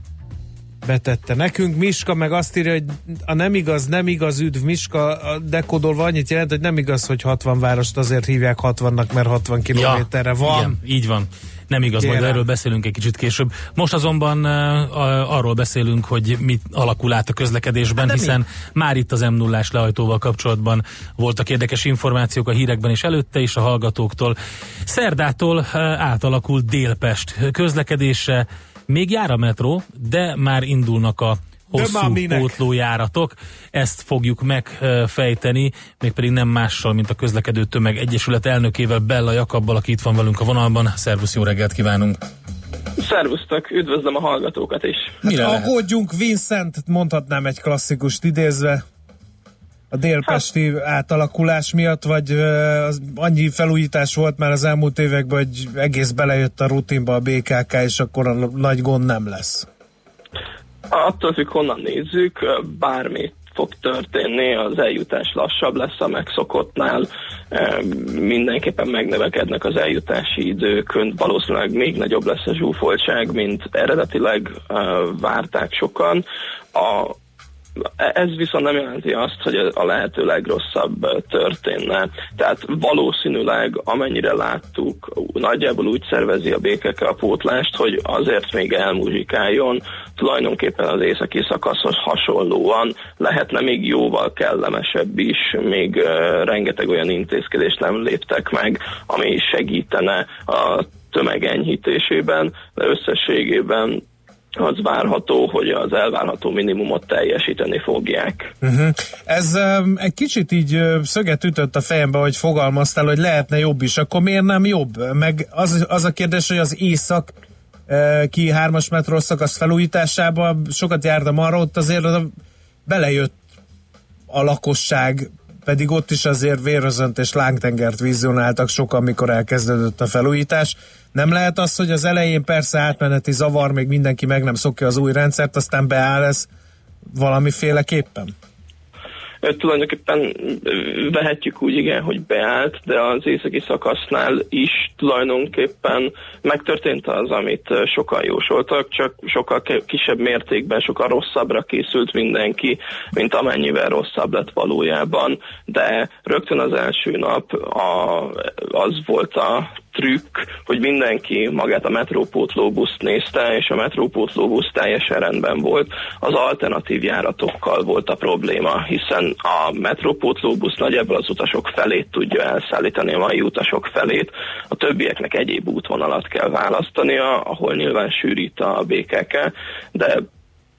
C: betette nekünk. Miska meg azt írja, hogy a nem igaz, nem igaz üdv Miska dekodolva annyit jelent, hogy nem igaz, hogy 60 várost azért hívják 60-nak, mert 60 kilométerre van.
D: Igen, így van. Nem igaz, majd
C: Kérem.
D: erről beszélünk egy kicsit később. Most azonban uh, arról beszélünk, hogy mit alakul át a közlekedésben,
C: Hát
D: hiszen már itt az m 0 lehajtóval kapcsolatban voltak érdekes információk a hírekben és előtte is a hallgatóktól. Szerdától uh, átalakul Délpest közlekedése, még jár a metró, de már indulnak a hosszú pótlójáratok. Ezt fogjuk megfejteni, mégpedig nem mással, mint a Közlekedő Tömeg Egyesület elnökével, Bella Jakabbal, aki itt van velünk a vonalban. Szervusz, jó reggelt kívánunk!
I: Szervusztok, üdvözlöm a hallgatókat is.
D: Mire lehet?
C: Aggódjunk Vincent, mondhatnám egy klasszikust idézve, a délpesti átalakulás miatt, vagy az annyi felújítás volt már az elmúlt években, hogy egész belejött a rutinba a BKK, és akkor a nagy gond nem lesz.
I: Attól függ, honnan nézzük, bármi fog történni, az eljutás lassabb lesz a megszokottnál, mindenképpen megnövekednek az eljutási idők, valószínűleg még nagyobb lesz a zsúfoltság, mint eredetileg várták sokan. A ez viszont nem jelenti azt, hogy a lehető legrosszabb történne. Tehát valószínűleg, amennyire láttuk, nagyjából úgy szervezi a BKK a pótlást, hogy azért még elmuzsikáljon, tulajdonképpen az északi szakaszhoz hasonlóan lehetne még jóval kellemesebb is, még rengeteg olyan intézkedést nem léptek meg, ami segítene a tömeg enyhítésében, de összességében az várható, hogy az elvárható minimumot teljesíteni fogják.
C: Uh-huh. Ez um, egy kicsit így szöget ütött a fejembe, hogy fogalmaztál, hogy lehetne jobb is, akkor miért nem jobb? Meg az, az a kérdés, hogy az észak ki hármas metró szakasz felújításában sokat jártam arra, ott azért belejött a lakosság, pedig ott is azért vérözönt és lángtengert vizionáltak sokan, mikor elkezdődött a felújítás. Nem lehet az, hogy az elején persze átmeneti zavar, még mindenki meg nem szokja az új rendszert, aztán beáll ez valamiféleképpen?
I: Tulajdonképpen vehetjük úgy, igen, hogy beállt, de az északi szakasznál is tulajdonképpen megtörtént az, amit sokan jósoltak, csak sokkal kisebb mértékben, sokkal rosszabbra készült mindenki, mint amennyivel rosszabb lett valójában, de rögtön az első nap a, az volt a trükk, hogy mindenki magát a metrópótlóbuszt nézte, és a metrópótlóbusz teljesen rendben volt. Az alternatív járatokkal volt a probléma, hiszen a metrópótlóbusz nagyjából az utasok felét tudja elszállítani, a mai utasok felét, a többieknek egyéb útvonalat kell választania, ahol nyilván sűrít a BKK, de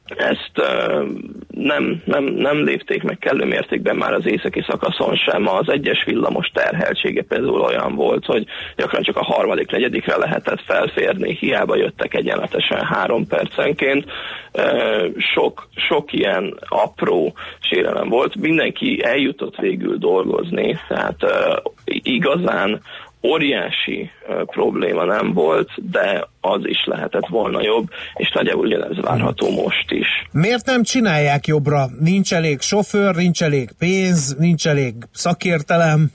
I: ezt uh, nem, nem, nem lépték meg kellő mértékben már az északi szakaszon sem. Az egyes villamos terheltsége például olyan volt, hogy gyakran csak a harmadik, negyedikre lehetett felférni, hiába jöttek egyenletesen három percenként. Uh, sok, sok ilyen apró sérelem volt. Mindenki eljutott végül dolgozni, tehát uh, igazán óriási uh, probléma nem volt, de az is lehetett volna jobb, és nagyjából ugyanez várható most is.
C: Miért nem csinálják jobbra? Nincs elég sofőr, nincs elég pénz, nincs elég szakértelem?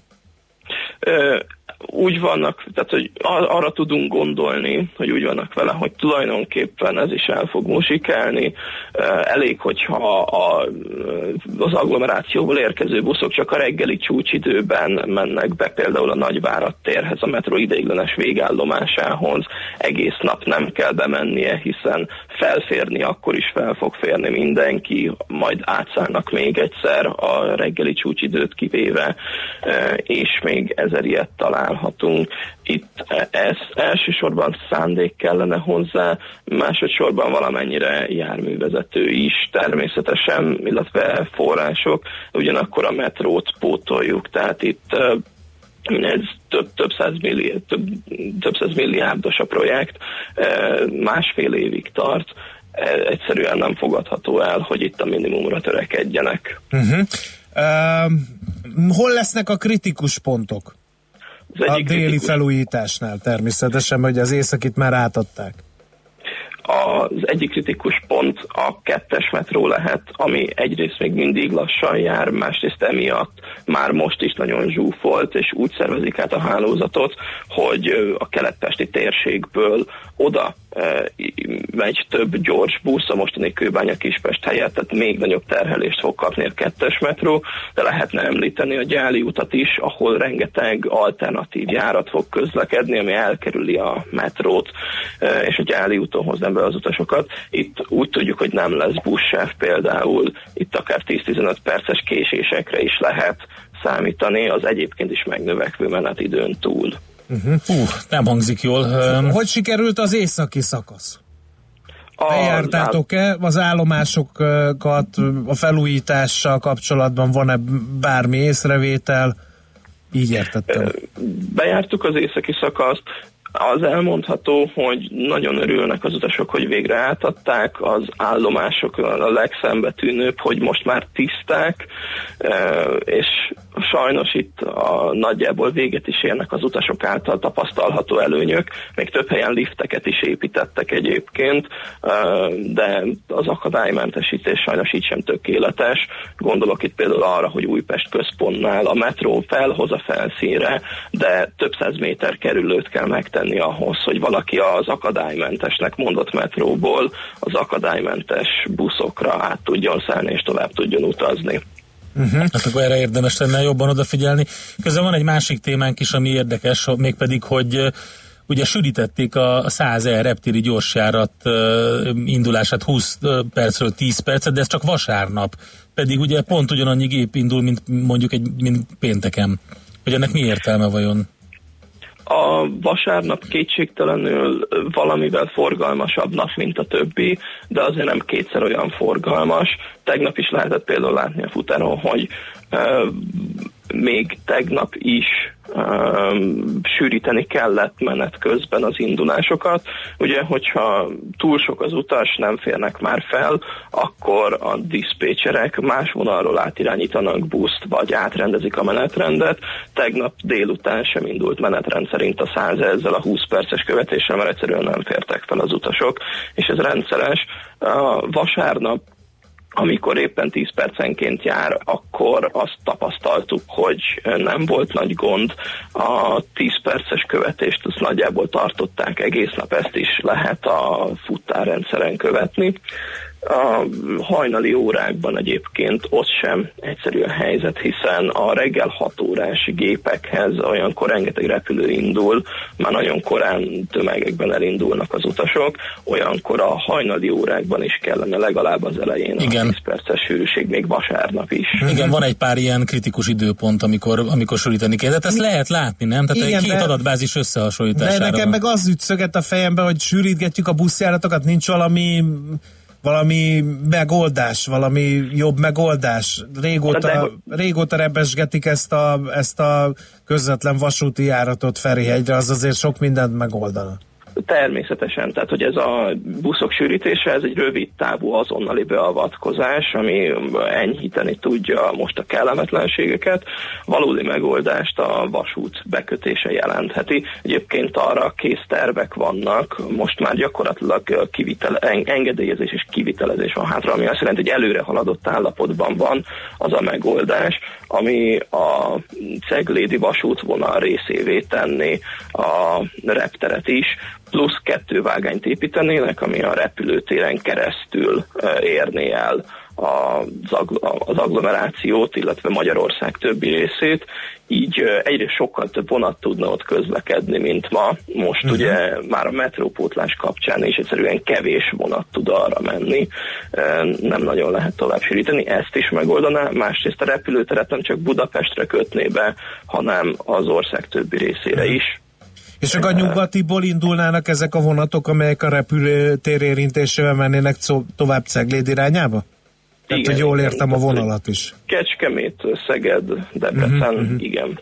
I: Ö, úgy vannak, tehát hogy ar- arra tudunk gondolni, hogy úgy vannak vele, hogy tulajdonképpen ez is el fog musikálni. Ö, Elég, hogyha a, az agglomerációból érkező buszok csak a reggeli csúcsidőben mennek be például a Nagyvárat térhez, a metró ideiglenes végállomásához. Egész nap nem kell bemennie, hiszen felférni akkor is fel fog férni mindenki, majd átszállnak még egyszer a reggeli csúcsidőt kivéve, és még ezer ilyet találhatunk. Itt ez elsősorban szándék kellene hozzá, másodszorban valamennyire járművezető is természetesen, illetve források, ugyanakkor a metrót pótoljuk, tehát itt ez több, több, száz milliárd, több, több száz milliárdos a projekt, másfél évig tart, egyszerűen nem fogadható el, hogy itt a minimumra törekedjenek.
C: Uh-huh. Uh, hol lesznek a kritikus pontok?
I: Az
C: A déli
I: kritikus-
C: felújításnál természetesen, hogy az északit már átadták.
I: Az egyik kritikus pont a kettes metró lehet, ami egyrészt még mindig lassan jár, másrészt emiatt már most is nagyon zsúfolt, és úgy szervezik át a hálózatot, hogy a keletpesti térségből oda megy több gyors busz a mostani Kőbánya Kispest helyett, tehát még nagyobb terhelést fog kapni a kettes metró, de lehetne említeni a Gyáli utat is, ahol rengeteg alternatív járat fog közlekedni, ami elkerüli a metrót, és a Gyáli úton hoznám be az utasokat. Itt úgy tudjuk, hogy nem lesz buszsáv például, itt akár 10-15 perces késésekre is lehet számítani, az egyébként is megnövekvő menetidőn túl.
D: Hú, nem hangzik jól.
C: Hogy sikerült az északi szakasz? Bejártátok-e az állomásokat a felújítással kapcsolatban? Van-e bármi észrevétel? Így értettem.
I: bejártuk az északi szakaszt, az elmondható, hogy nagyon örülnek az utasok, hogy végre átadták, az állomások a legszembetűnőbb, hogy most már tiszták, és sajnos itt a nagyjából véget is érnek az utasok által tapasztalható előnyök. Még több helyen lifteket is építettek egyébként, de az akadálymentesítés sajnos így sem tökéletes. Gondolok itt például arra, hogy Újpest központnál a metró felhoz a felszínre, de több száz méter kerülőt kell megtenni tenni ahhoz, hogy valaki az akadálymentesnek mondott metróból az akadálymentes buszokra át tudjon szállni és tovább tudjon utazni.
D: Uh-huh. Hát akkor erre érdemes lenne jobban odafigyelni. Közben van egy másik témánk is, ami érdekes, mégpedig, hogy ugye sűrítették a 100 E reptéri gyorsjárat indulását 20 percről 10 percet, de ez csak vasárnap. Pedig ugye pont ugyanannyi gép indul, mint mondjuk egy mint pénteken. Hogy ennek mi értelme vajon?
I: A vasárnap kétségtelenül valamivel forgalmasabb nap, mint a többi, de azért nem kétszer olyan forgalmas. Tegnap is lehetett például látni a futáron, hogy még tegnap is um, sűríteni kellett menet közben az indulásokat. Ugye, hogyha túl sok az utas, nem férnek már fel, akkor a diszpécserek más vonalról átirányítanak buszt, vagy átrendezik a menetrendet. Tegnap délután sem indult menetrend szerint a 100 ezzel a 20 perces követéssel, mert egyszerűen nem fértek fel az utasok, és ez rendszeres. A vasárnap amikor éppen 10 percenként jár, akkor azt tapasztaltuk, hogy nem volt nagy gond. A 10 perces követést azt nagyjából tartották egész nap, ezt is lehet a futárrendszeren követni. A hajnali órákban egyébként ott sem egyszerű a helyzet, hiszen a reggel 6 órás gépekhez olyankor rengeteg repülő indul, már nagyon korán tömegekben elindulnak az utasok, olyankor a hajnali órákban is kellene legalább az elején Igen. a 10 perces sűrűség, még vasárnap is.
D: Igen, van egy pár ilyen kritikus időpont, amikor, amikor sűríteni kell. Tehát ezt lehet látni, nem? Tehát Igen, egy két de, adatbázis összehasonlítására.
C: De nekem meg az ütszöget a fejembe, hogy sűrítgetjük a buszjáratokat, nincs valami valami megoldás, valami jobb megoldás. Régóta, régóta rebesgetik ezt a, ezt a közvetlen vasúti járatot Ferihegyre, az azért sok mindent megoldana.
I: Természetesen, tehát hogy ez a buszok sűrítése, ez egy rövid távú azonnali beavatkozás, ami enyhíteni tudja most a kellemetlenségeket. Valódi megoldást a vasút bekötése jelentheti. Egyébként arra kész tervek vannak, most már gyakorlatilag kivitel, engedélyezés és kivitelezés van hátra, ami azt jelenti, hogy előre haladott állapotban van az a megoldás, ami a Ceglédi vasútvonal részévé tenni a repteret is, plusz kettő vágányt építenének, ami a repülőtéren keresztül érné el az agglomerációt, illetve Magyarország többi részét, így egyre sokkal több vonat tudna ott közlekedni, mint ma. Most uh-huh. ugye már a metrópótlás kapcsán is egyszerűen kevés vonat tud arra menni, nem nagyon lehet tovább sűríteni, ezt is megoldaná, másrészt a repülőteret nem csak Budapestre kötné be, hanem az ország többi részére uh-huh. is.
C: És csak a nyugatiból indulnának ezek a vonatok, amelyek a repülőtér érintésével mennének tovább Cegléd irányába? Tehát, igen, hogy jól értem igen, a vonalat is.
I: Kecskemét, Szeged, Debrecen, uh-huh, uh-huh. igen.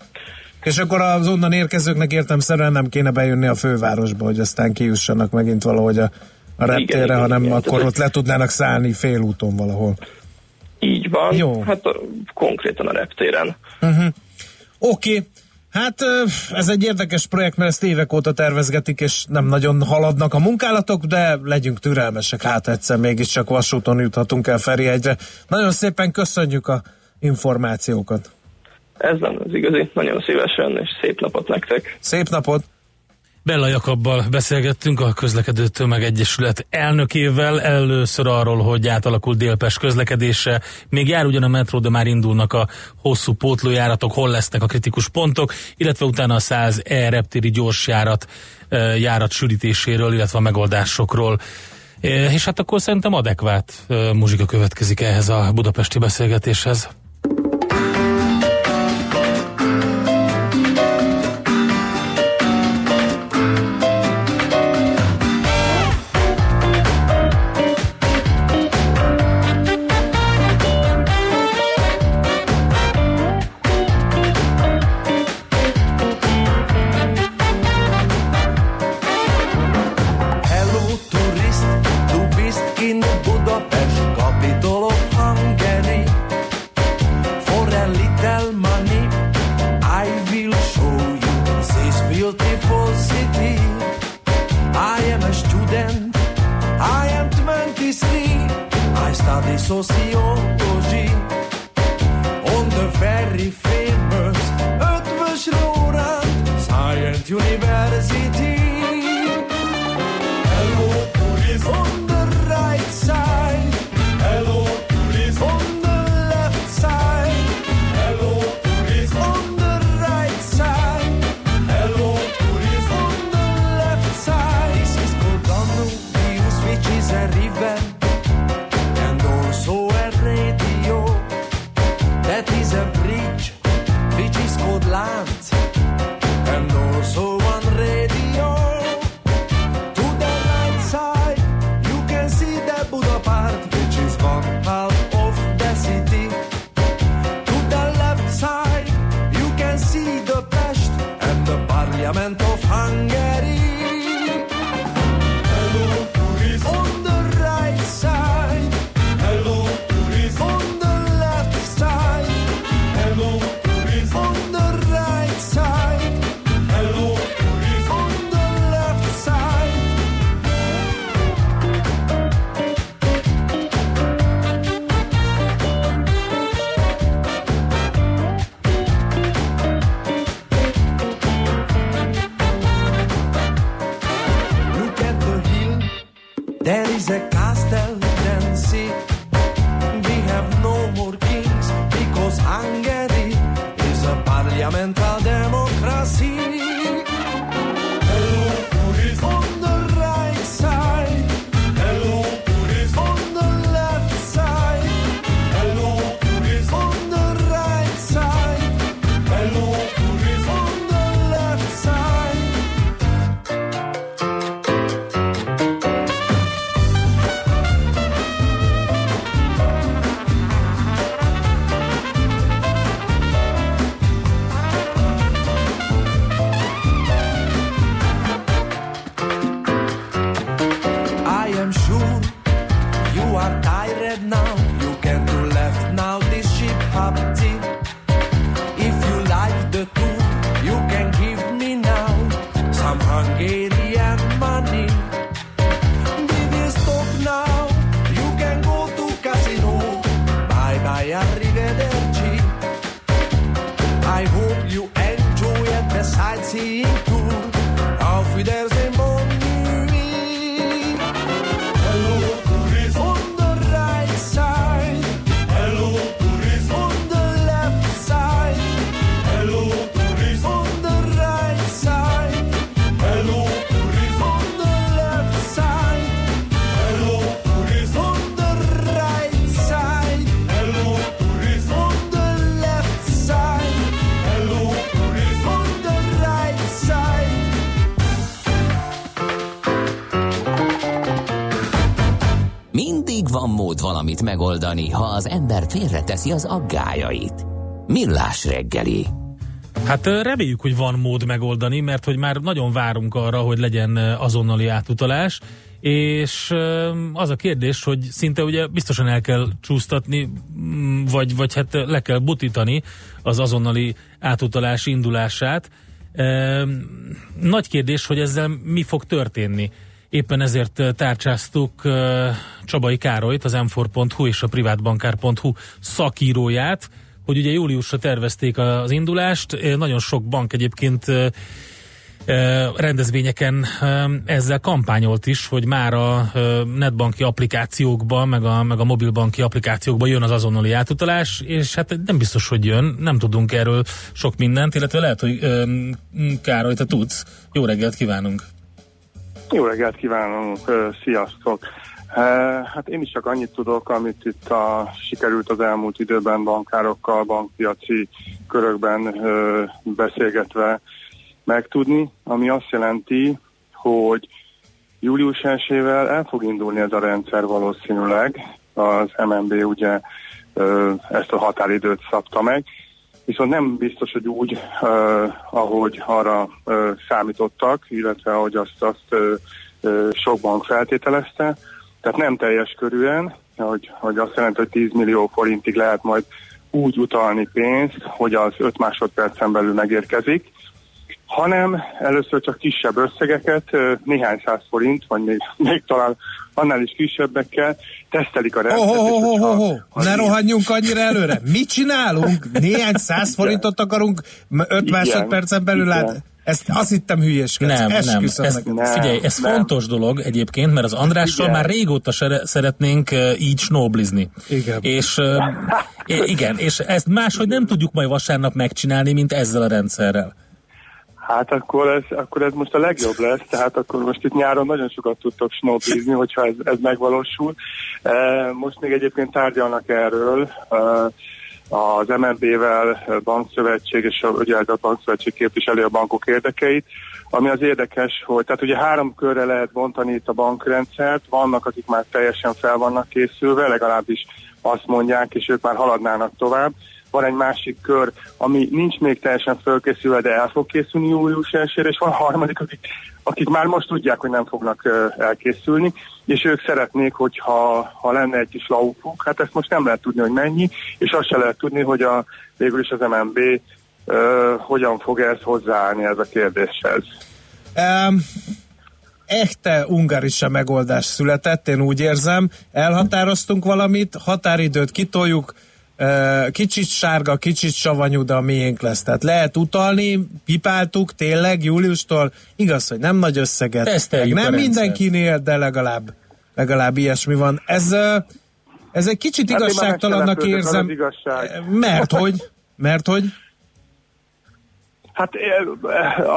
C: És akkor az onnan érkezőknek értem szerűen nem kéne bejönni a fővárosba, hogy aztán kijussanak megint valahogy a, a reptérre, igen, hanem igen, akkor ott le tudnának szállni félúton valahol.
I: Így van, Jó. hát a, konkrétan a reptéren.
C: Uh-huh. Oké, okay. Hát ez egy érdekes projekt, mert ezt évek óta tervezgetik, és nem nagyon haladnak a munkálatok, de legyünk türelmesek, hát egyszer mégiscsak vasúton juthatunk el Ferihegyre. Nagyon szépen köszönjük a információkat.
I: Ez nem az igazi, nagyon szívesen, és szép napot nektek.
C: Szép napot!
D: Bella Jakabbal beszélgettünk a közlekedő tömegegyesület elnökével először arról, hogy átalakult Délpest közlekedése. Még jár ugyan a metró, de már indulnak a hosszú pótlójáratok, hol lesznek a kritikus pontok, illetve utána a 100 E reptéri gyorsjárat járat sűrítéséről, illetve a megoldásokról. És hát akkor szerintem adekvát muzsika következik ehhez a budapesti beszélgetéshez.
A: Megoldani, ha az ember félreteszi az aggájait. Millás reggeli.
D: Hát reméljük, hogy van mód megoldani, mert hogy már nagyon várunk arra, hogy legyen azonnali átutalás, és az a kérdés, hogy szinte ugye biztosan el kell csúsztatni, mm, vagy, vagy hát le kell butítani az azonnali átutalás indulását. Nagy kérdés, hogy ezzel mi fog történni. Éppen ezért tárcsáztuk Csabai Károlyt, az m4.hu és a privátbankár.hu szakíróját, hogy ugye júliusra tervezték az indulást, nagyon sok bank egyébként rendezvényeken ezzel kampányolt is, hogy már a netbanki applikációkban, meg a, meg a mobilbanki applikációkban jön az azonnali átutalás, és hát nem biztos, hogy jön, nem tudunk erről sok mindent, illetve lehet, hogy Károly, te tudsz. Jó reggelt kívánunk!
J: Jó reggelt kívánunk, sziasztok! Hát én is csak annyit tudok, amit itt a, sikerült az elmúlt időben bankárokkal, bankpiaci körökben beszélgetve megtudni, ami azt jelenti, hogy július 1 el fog indulni ez a rendszer valószínűleg. Az MNB ugye ezt a határidőt szabta meg, viszont nem biztos, hogy úgy, ö, ahogy arra ö, számítottak, illetve ahogy azt, azt ö, sok bank feltételezte. Tehát nem teljes körűen, hogy, hogy azt jelenti, hogy 10 millió forintig lehet majd úgy utalni pénzt, hogy az 5 másodpercen belül megérkezik, hanem először csak kisebb összegeket, néhány száz forint, vagy még, még talán annál is kisebbekkel tesztelik a rendszert.
C: Oh, oh, oh, oh, oh.
J: ha
C: Ne
J: így-
C: rohadjunk annyira előre. Mit csinálunk? Néhány száz forintot akarunk 5
J: Igen,
C: másodpercen belül lát. Ezt azt hittem hülyeskedsz.
D: Nem, nem, ez.
J: Nem,
D: figyelj, ez
J: nem.
D: fontos dolog egyébként, mert az Andrással
J: Igen.
D: már régóta szeretnénk így snóblizni.
C: Igen.
D: És igen, és ezt máshogy nem tudjuk majd vasárnap megcsinálni, mint ezzel a rendszerrel.
J: Hát akkor ez, akkor ez most a legjobb lesz, tehát akkor most itt nyáron nagyon sokat tudtok snowblizni, hogyha ez, ez megvalósul. E, Most még egyébként tárgyalnak erről, e, az MNB-vel, bankszövetség és a, ugye a bankszövetség képviseli a bankok érdekeit. Ami az érdekes, hogy tehát ugye három körre lehet bontani itt a bankrendszert, vannak, akik már teljesen fel vannak készülve, legalábbis azt mondják, és ők már haladnának tovább. Van egy másik kör, ami nincs még teljesen fölkészülve, de el fog készülni július 1 és van harmadik, akik, akik már most tudják, hogy nem fognak elkészülni, és ők szeretnék, hogyha ha lenne egy kis laufuk, hát ezt most nem lehet tudni, hogy mennyi, és azt se lehet tudni, hogy a, végül is az MNB hogyan fog ezt hozzáállni ez a kérdéshez.
C: Um, echte ungarisa megoldás született, én úgy érzem. Elhatároztunk valamit, határidőt kitoljuk, kicsit sárga, kicsit savanyú, de a miénk lesz. Tehát lehet utalni, pipáltuk tényleg júliustól, igaz, hogy nem nagy összeget, meg nem mindenkinél, de legalább, legalább ilyesmi van. Ez, ez egy kicsit hát igazságtalannak érzem,
J: igazság.
C: mert hogy, mert hogy
J: Hát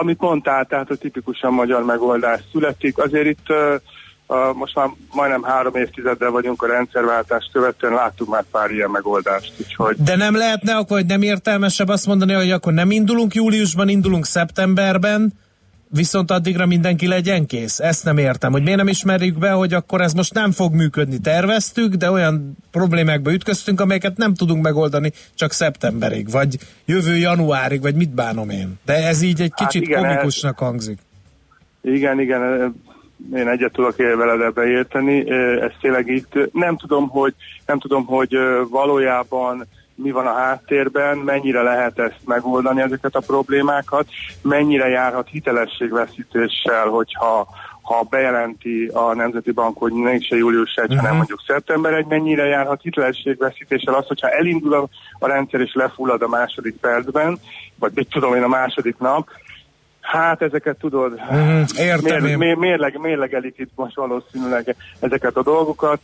J: amit mondtál, tehát a tipikusan magyar megoldás születik. Azért itt uh, most már majdnem három évtizeddel vagyunk a rendszerváltást követően, láttuk már pár ilyen megoldást. Úgyhogy...
C: De nem lehetne, vagy nem értelmesebb azt mondani, hogy akkor nem indulunk júliusban, indulunk szeptemberben, viszont addigra mindenki legyen kész. Ezt nem értem, hogy miért nem ismerjük be, hogy akkor ez most nem fog működni. Terveztük, de olyan problémákba ütköztünk, amelyeket nem tudunk megoldani csak szeptemberig, vagy jövő januárig, vagy mit bánom én. De ez így egy kicsit hát igen, komikusnak hangzik.
J: Igen, igen, én egyet tudok veled ebbe érteni. Ez tényleg itt nem tudom, hogy nem tudom, hogy valójában mi van a háttérben, mennyire lehet ezt megoldani, ezeket a problémákat, mennyire járhat hitelességveszítéssel, hogyha ha bejelenti a Nemzeti Bank, hogy se július 1, uh-huh. hanem mondjuk szeptember 1, mennyire járhat hitelességveszítéssel az, hogyha elindul a, a rendszer és lefullad a második percben, vagy mit tudom én a második nap, Hát ezeket tudod,
C: uh-huh, értem
J: mérleg, mérleg, mérlegelik itt most valószínűleg ezeket a dolgokat.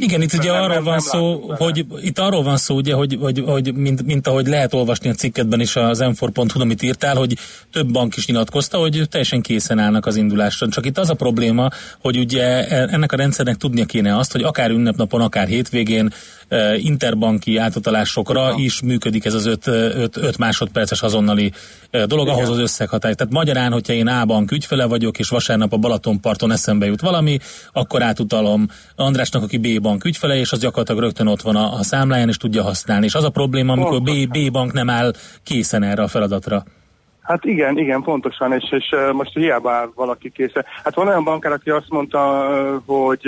D: Igen, itt ugye arról van szó, hogy itt arról van szó, ugye, hogy, hogy, hogy mint, mint ahogy lehet olvasni a cikketben is az m amit írtál, hogy több bank is nyilatkozta, hogy teljesen készen állnak az indulásra. Csak itt az a probléma, hogy ugye ennek a rendszernek tudnia kéne azt, hogy akár ünnepnapon, akár hétvégén interbanki átutalásokra is működik ez az 5 másodperces azonnali dolog, Igen. ahhoz az összeghatály. Tehát magyarán, hogyha én A-bank ügyfele vagyok, és vasárnap a Balatonparton eszembe jut valami, akkor átutalom Andrásnak, aki B-bank ügyfele, és az gyakorlatilag rögtön ott van a, a számláján, és tudja használni. És az a probléma, amikor B-bank nem áll készen erre a feladatra.
J: Hát igen, igen, pontosan, és, és most hiába áll valaki készen. Hát van olyan bankár, aki azt mondta, hogy,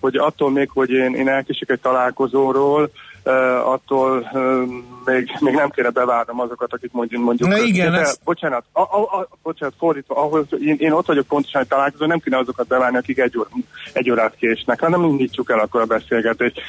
J: hogy attól még, hogy én, én elkések egy találkozóról, uh, attól uh, még, még nem kéne bevárnom azokat, akik mondjuk... mondjuk
C: Na igen, de, ez...
J: Bocsánat, a, a, a, bocsánat, fordítva, ahhoz, én, én ott vagyok pontosan egy találkozó, nem kéne azokat bevárni, akik egy, óra, egy órát késnek, hanem indítsuk el akkor a beszélgetést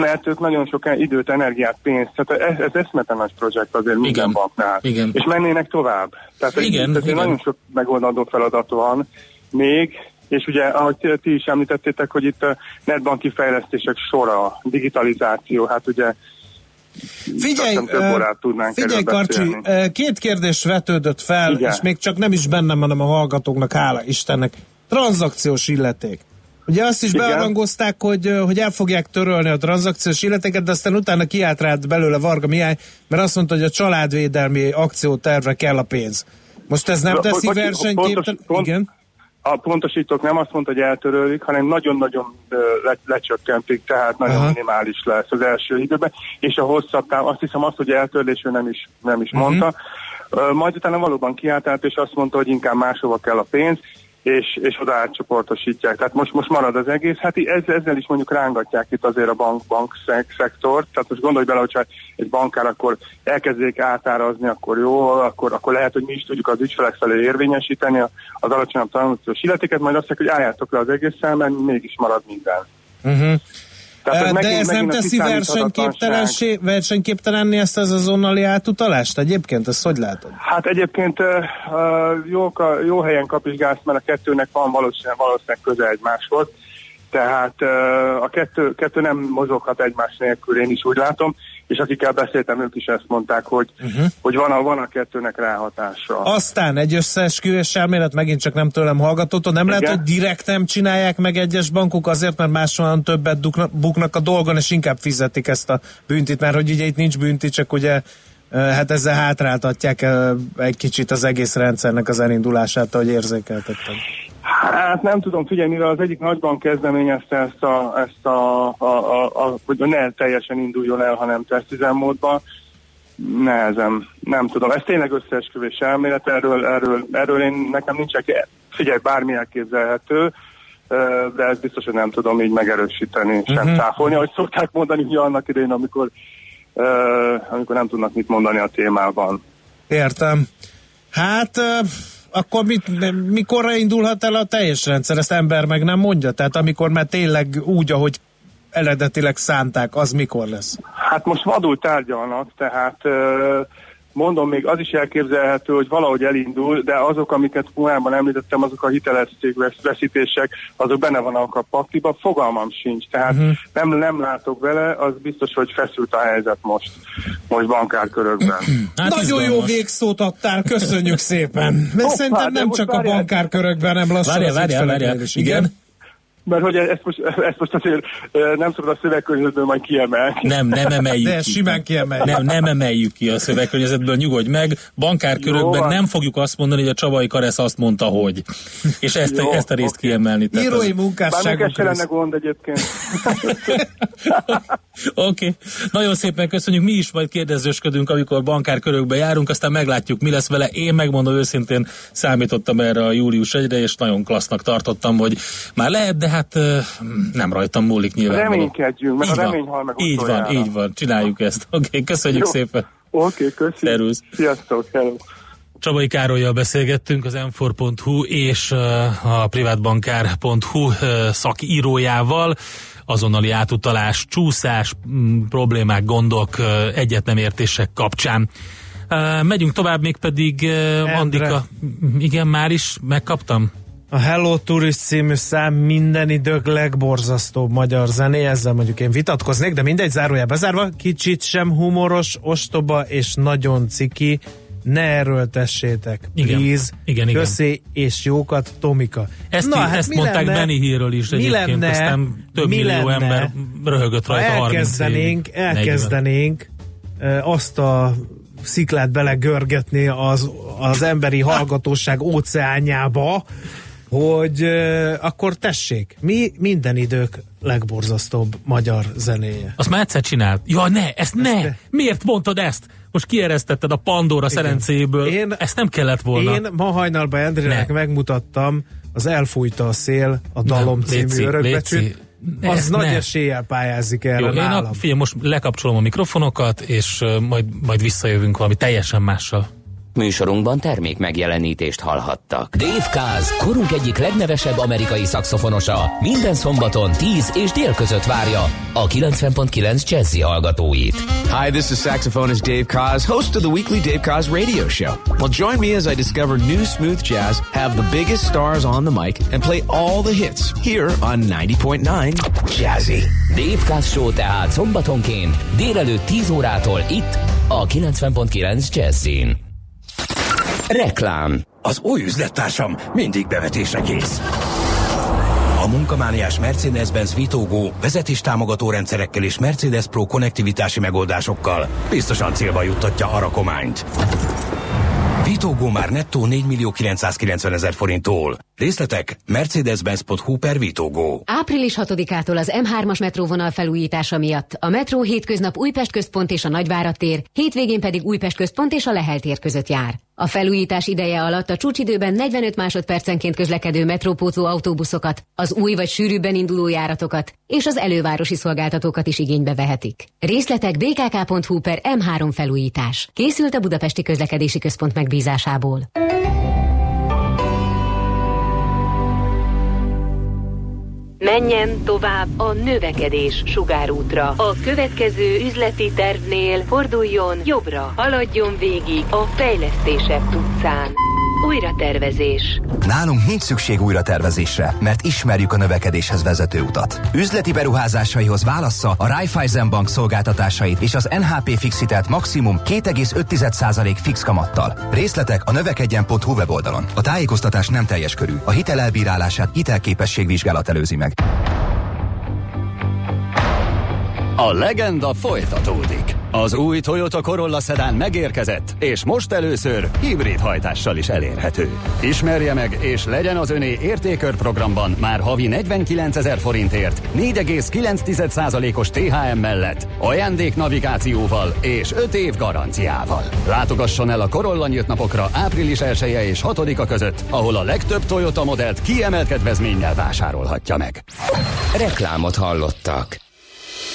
J: mert ők nagyon sok időt, energiát, pénzt, tehát ez, ez eszmeten nagy projekt azért minden igen, banknál.
D: Igen.
J: És mennének tovább. Tehát igen, egy, igen. nagyon sok megoldandó feladat van még, és ugye, ahogy ti is említettétek, hogy itt a netbanki fejlesztések sora, digitalizáció, hát ugye
C: Figyelj, uh, figyelj Karcsi, két kérdés vetődött fel, Igen. és még csak nem is bennem, hanem a hallgatóknak, hála Istennek. Tranzakciós illeték. Ugye azt is bearangozták, hogy, hogy el fogják törölni a tranzakciós illeteket, de aztán utána kiállt rád belőle Varga Mihály, mert azt mondta, hogy a családvédelmi akciótervre kell a pénz. Most ez nem teszi versenyképtelen? Igen?
J: A pontosítók nem azt mondta, hogy eltörölik, hanem nagyon-nagyon le, lecsökkentik, tehát nagyon Aha. minimális lesz az első időben, és a hosszabb táv, azt hiszem azt, hogy eltörlés nem is, nem is uh-huh. mondta. Majd utána valóban kiállt és azt mondta, hogy inkább máshova kell a pénz, és, és oda átcsoportosítják. Tehát most, most marad az egész. Hát ez, ezzel is mondjuk rángatják itt azért a bank, bank szektort. Tehát most gondolj bele, hogyha egy bankár akkor elkezdték átárazni, akkor jó, akkor, akkor lehet, hogy mi is tudjuk az ügyfelek felé érvényesíteni az alacsonyabb tanulmányos illetéket, majd azt mondják, hogy álljátok le az egésszel, mert mégis marad minden.
C: Uh-huh. Tehát, De megint, ez nem teszi versenyképtelensé, versenyképtelenni ezt az azonnali átutalást egyébként? Ezt hogy látod?
J: Hát egyébként jó, jó helyen kapizsgálsz, mert a kettőnek van valószínűleg, valószínűleg közel egymáshoz. Tehát a kettő, kettő nem mozoghat egymás nélkül, én is úgy látom. És akikkel beszéltem, ők is ezt mondták, hogy, uh-huh. hogy van, a, van a kettőnek ráhatása.
C: Aztán egy összeesküvés elmélet, megint csak nem tőlem hallgatott, nem Igen? lehet, hogy direkt nem csinálják meg egyes bankok azért, mert máshol többet buknak a dolgon, és inkább fizetik ezt a büntit, mert hogy ugye itt nincs bünti, csak ugye hát ezzel hátráltatják egy kicsit az egész rendszernek az elindulását, ahogy érzékeltettem.
J: Hát nem tudom, figyelni, mivel az egyik nagyban kezdeményezte ezt a, ezt a, a, a, a hogy ne teljesen induljon el, hanem tesztüzemmódban, nehezen, nem tudom. Ez tényleg összeesküvés elmélet, erről, erről, erről én, nekem nincsenek, figyelj, bármi elképzelhető, de ez biztos, hogy nem tudom így megerősíteni, sem uh-huh. cáfolni, ahogy szokták mondani, hogy annak idején, amikor, amikor nem tudnak mit mondani a témában.
C: Értem. Hát akkor mit, mikorra indulhat el a teljes rendszer? Ezt ember meg nem mondja? Tehát amikor már tényleg úgy, ahogy eredetileg szánták, az mikor lesz?
J: Hát most vadul tárgyalnak, tehát mondom, még az is elképzelhető, hogy valahogy elindul, de azok, amiket korábban említettem, azok a hitelességveszítések, azok benne vannak a pakliba, fogalmam sincs, tehát uh-huh. nem, nem látok vele, az biztos, hogy feszült a helyzet most, most bankárkörökben.
C: Hát Nagyon jó végszót adtál, köszönjük szépen. Mert szerintem nem csak a bankárkörökben, nem lassan
D: várjál, várjál, várjál. Igen
J: mert hogy ezt most, ezt most azért nem szabad a szövegkörnyezetből majd kiemelni.
D: Nem, nem emeljük
C: De ki. simán kiemeljük.
D: Nem, nem emeljük ki a szövegkörnyezetből, nyugodj meg. Bankárkörökben nem fogjuk azt mondani, hogy a Csabai Karesz azt mondta, hogy. És ezt, Jó, ezt a részt okay. kiemelni.
C: Írói munkásságunk.
J: Bár lenne gond egyébként.
D: Oké. Okay. Nagyon szépen köszönjük. Mi is majd kérdezősködünk, amikor bankárkörökbe járunk, aztán meglátjuk, mi lesz vele. Én megmondom őszintén, számítottam erre a július egyre, és nagyon klassznak tartottam, hogy már lehet, de hát nem rajtam múlik nyilván.
J: Reménykedjünk, mert így a remény hal meg
D: Így van, így van, csináljuk ezt. Oké, okay, köszönjük Jó. szépen.
J: Oké, okay, köszönjük. Szervusz. Sziasztok, hello.
D: Csabai Károlyjal beszélgettünk az m és a privátbankár.hu szakírójával azonnali átutalás, csúszás, problémák, gondok, egyetnemértések kapcsán. Megyünk tovább, még pedig Andika. Igen, már is megkaptam?
C: A Hello Tourist című szám minden idők legborzasztóbb magyar zené, ezzel mondjuk én vitatkoznék, de mindegy, zárójá bezárva, kicsit sem humoros, ostoba és nagyon ciki, ne erőltessétek, igen, please, igen, igen. köszi és jókat, Tomika.
D: Ezt, Na, hát ezt mondták lenne, Benny Hill-ről is egyébként, lenne, aztán több millió lenne, ember röhögött rajta
C: elkezdenénk, 30 év, elkezdenénk azt a sziklát belegörgetni az, az emberi hallgatóság óceánjába, hogy uh, akkor tessék, mi minden idők legborzasztóbb magyar zenéje.
D: Azt már egyszer csinált. Ja, ne, ezt ne! ne. Miért mondtad ezt? Most kieresztetted a Pandora Igen. szerencéből. Én, ezt nem kellett volna.
C: Én ma hajnalban Endrének megmutattam az Elfújta a szél, a Dalom nem, című léci, örökbecsült. Az ne, nagy ne. eséllyel pályázik erre Jó, nálam. Én a,
D: figyelj, most lekapcsolom a mikrofonokat, és uh, majd, majd visszajövünk valami teljesen mással.
A: Műsorunkban termék megjelenítést hallhattak. Dave Kaz, korunk egyik legnevesebb amerikai szakszofonosa, minden szombaton 10 és dél között várja a 90.9 Jazzy hallgatóit.
K: Hi, this is saxophonist Dave Kaz, host of the weekly Dave Kaz radio show. Well, join me as I discover new smooth jazz, have the biggest stars on the mic, and play all the hits here on 90.9 Jazzy.
A: Dave Kaz Show tehát szombatonként délelőtt 10 órától itt a 90.9 Jazzin. Reklám
L: Az új üzlettársam mindig bevetésre kész. A munkamániás Mercedes-Benz Vitogó vezetéstámogató rendszerekkel és Mercedes Pro konnektivitási megoldásokkal biztosan célba juttatja a rakományt. Vitogó már nettó 4 millió 990 ezer forinttól. Részletek mercedes-benz.hu per Vitogó.
M: Április 6-ától az M3-as metróvonal felújítása miatt a metró hétköznap Újpest központ és a Nagyvárad tér, hétvégén pedig Újpest központ és a Lehel tér között jár. A felújítás ideje alatt a csúcsidőben 45 másodpercenként közlekedő metrópótló autóbuszokat, az új vagy sűrűbben induló járatokat és az elővárosi szolgáltatókat is igénybe vehetik. Részletek bkk.hu per M3 felújítás. Készült a Budapesti Közlekedési Központ megbízásából.
N: Menjen tovább a növekedés sugárútra. A következő üzleti tervnél forduljon jobbra, haladjon végig a fejlesztések Újratervezés.
O: Nálunk nincs szükség újratervezésre, mert ismerjük a növekedéshez vezető utat. Üzleti beruházásaihoz válassza a Raiffeisen Bank szolgáltatásait és az NHP Fixitelt maximum 2,5% fix kamattal. Részletek a növekedjen.hu weboldalon. A tájékoztatás nem teljes körű. A hitel elbírálását hitelképességvizsgálat előzi meg.
P: A legenda folytatódik. Az új Toyota Corolla Sedan megérkezett, és most először hibrid hajtással is elérhető. Ismerje meg, és legyen az öné értékör programban már havi 49 ezer forintért, 4,9%-os THM mellett, ajándék navigációval és 5 év garanciával. Látogasson el a Corolla nyílt napokra április 1 -e és 6-a között, ahol a legtöbb Toyota modellt kiemelt kedvezménnyel vásárolhatja meg.
A: Reklámot hallottak.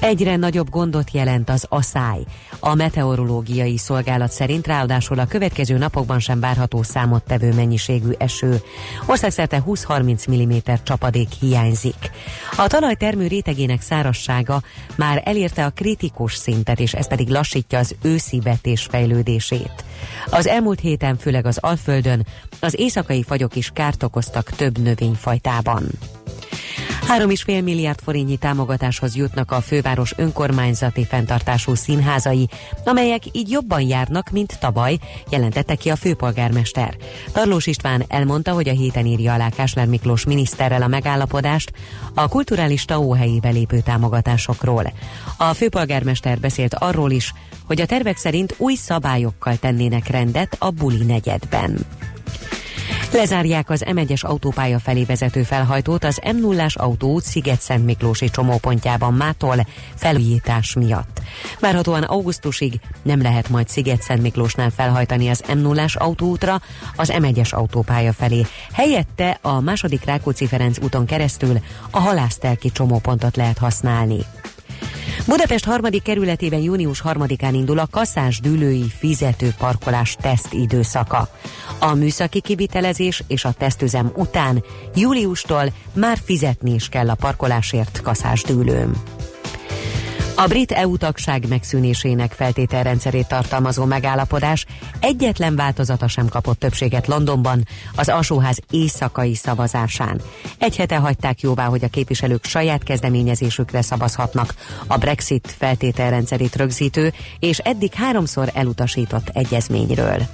G: Egyre nagyobb gondot jelent az aszály. A meteorológiai szolgálat szerint ráadásul a következő napokban sem várható számottevő mennyiségű eső. Országszerte 20-30 mm csapadék hiányzik. A talaj termő rétegének szárassága már elérte a kritikus szintet, és ez pedig lassítja az őszi vetés fejlődését. Az elmúlt héten főleg az Alföldön az éjszakai fagyok is kárt okoztak több növényfajtában. 3,5 milliárd forintnyi támogatáshoz jutnak a főváros önkormányzati fenntartású színházai, amelyek így jobban járnak, mint tavaly, jelentette ki a főpolgármester. Tarlós István elmondta, hogy a héten írja alá Kásler Miklós miniszterrel a megállapodást a kulturális TAO helyébe lépő támogatásokról. A főpolgármester beszélt arról is, hogy a tervek szerint új szabályokkal tennének rendet a buli negyedben. Lezárják az M1-es autópálya felé vezető felhajtót az m 0 autóút Sziget-Szent Miklósi csomópontjában mától felújítás miatt. Várhatóan augusztusig nem lehet majd Sziget-Szent Miklósnál felhajtani az m 0 autóútra az M1-es autópálya felé. Helyette a második Rákóczi-Ferenc úton keresztül a halásztelki csomópontot lehet használni. Budapest harmadik kerületében június harmadikán indul a kaszás dűlői fizető parkolás teszt időszaka. A műszaki kivitelezés és a tesztüzem után júliustól már fizetni is kell a parkolásért kaszás dűlőm. A brit EU tagság megszűnésének feltételrendszerét tartalmazó megállapodás egyetlen változata sem kapott többséget Londonban az alsóház éjszakai szavazásán. Egy hete hagyták jóvá, hogy a képviselők saját kezdeményezésükre szavazhatnak a Brexit feltételrendszerét rögzítő és eddig háromszor elutasított egyezményről.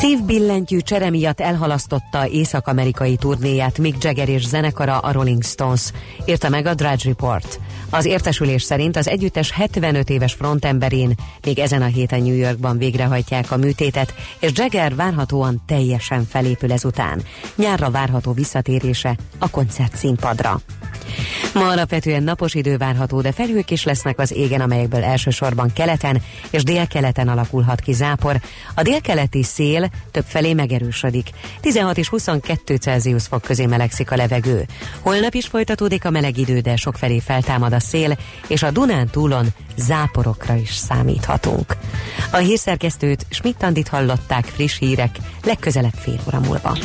G: Szívbillentyű csere miatt elhalasztotta észak-amerikai turnéját Mick Jagger és zenekara a Rolling Stones, írta meg a Drudge Report. Az értesülés szerint az együttes 75 éves frontemberén még ezen a héten New Yorkban végrehajtják a műtétet, és Jagger várhatóan teljesen felépül ezután. Nyárra várható visszatérése a koncert színpadra. Ma alapvetően napos idő várható, de felhők is lesznek az égen, amelyekből elsősorban keleten és délkeleten alakulhat ki zápor. A délkeleti szél több felé megerősödik. 16 és 22 Celsius fok közé melegszik a levegő. Holnap is folytatódik a meleg idő, de sok felé feltámad a szél, és a Dunán túlon záporokra is számíthatunk. A hírszerkesztőt Schmidt-Tandit hallották friss hírek, legközelebb fél óra múlva.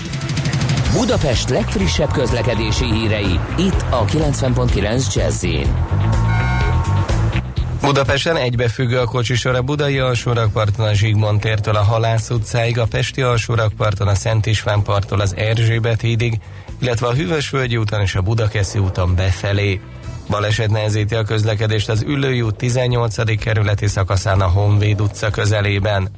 A: Budapest legfrissebb közlekedési hírei, itt a 90.9 jazz
Q: Budapesten egybefüggő a kocsisor a Budai alsórakparton a Zsigmond tértől a Halász utcáig, a Pesti alsórakparton a Szent István parttól az Erzsébet hídig, illetve a Hűvösvölgyi úton és a Budakeszi úton befelé. Baleset nehezíti a közlekedést az Üllői út 18. kerületi szakaszán a Honvéd utca közelében.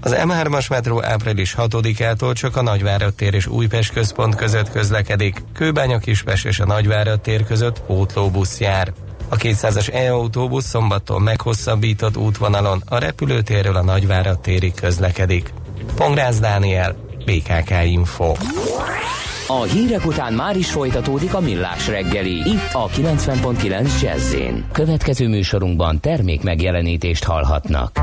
Q: Az M3-as metró április 6-ától csak a Nagyvárad tér és Újpest központ között közlekedik, Kőbánya Kispest és a Nagyvárad tér között pótlóbusz jár. A 200-as e-autóbusz szombattól meghosszabbított útvonalon a repülőtérről a Nagyvárad térig közlekedik. Pongrász Dániel, BKK Info.
A: A hírek után már is folytatódik a millás reggeli, itt a 90.9 jazz Következő műsorunkban termék megjelenítést hallhatnak.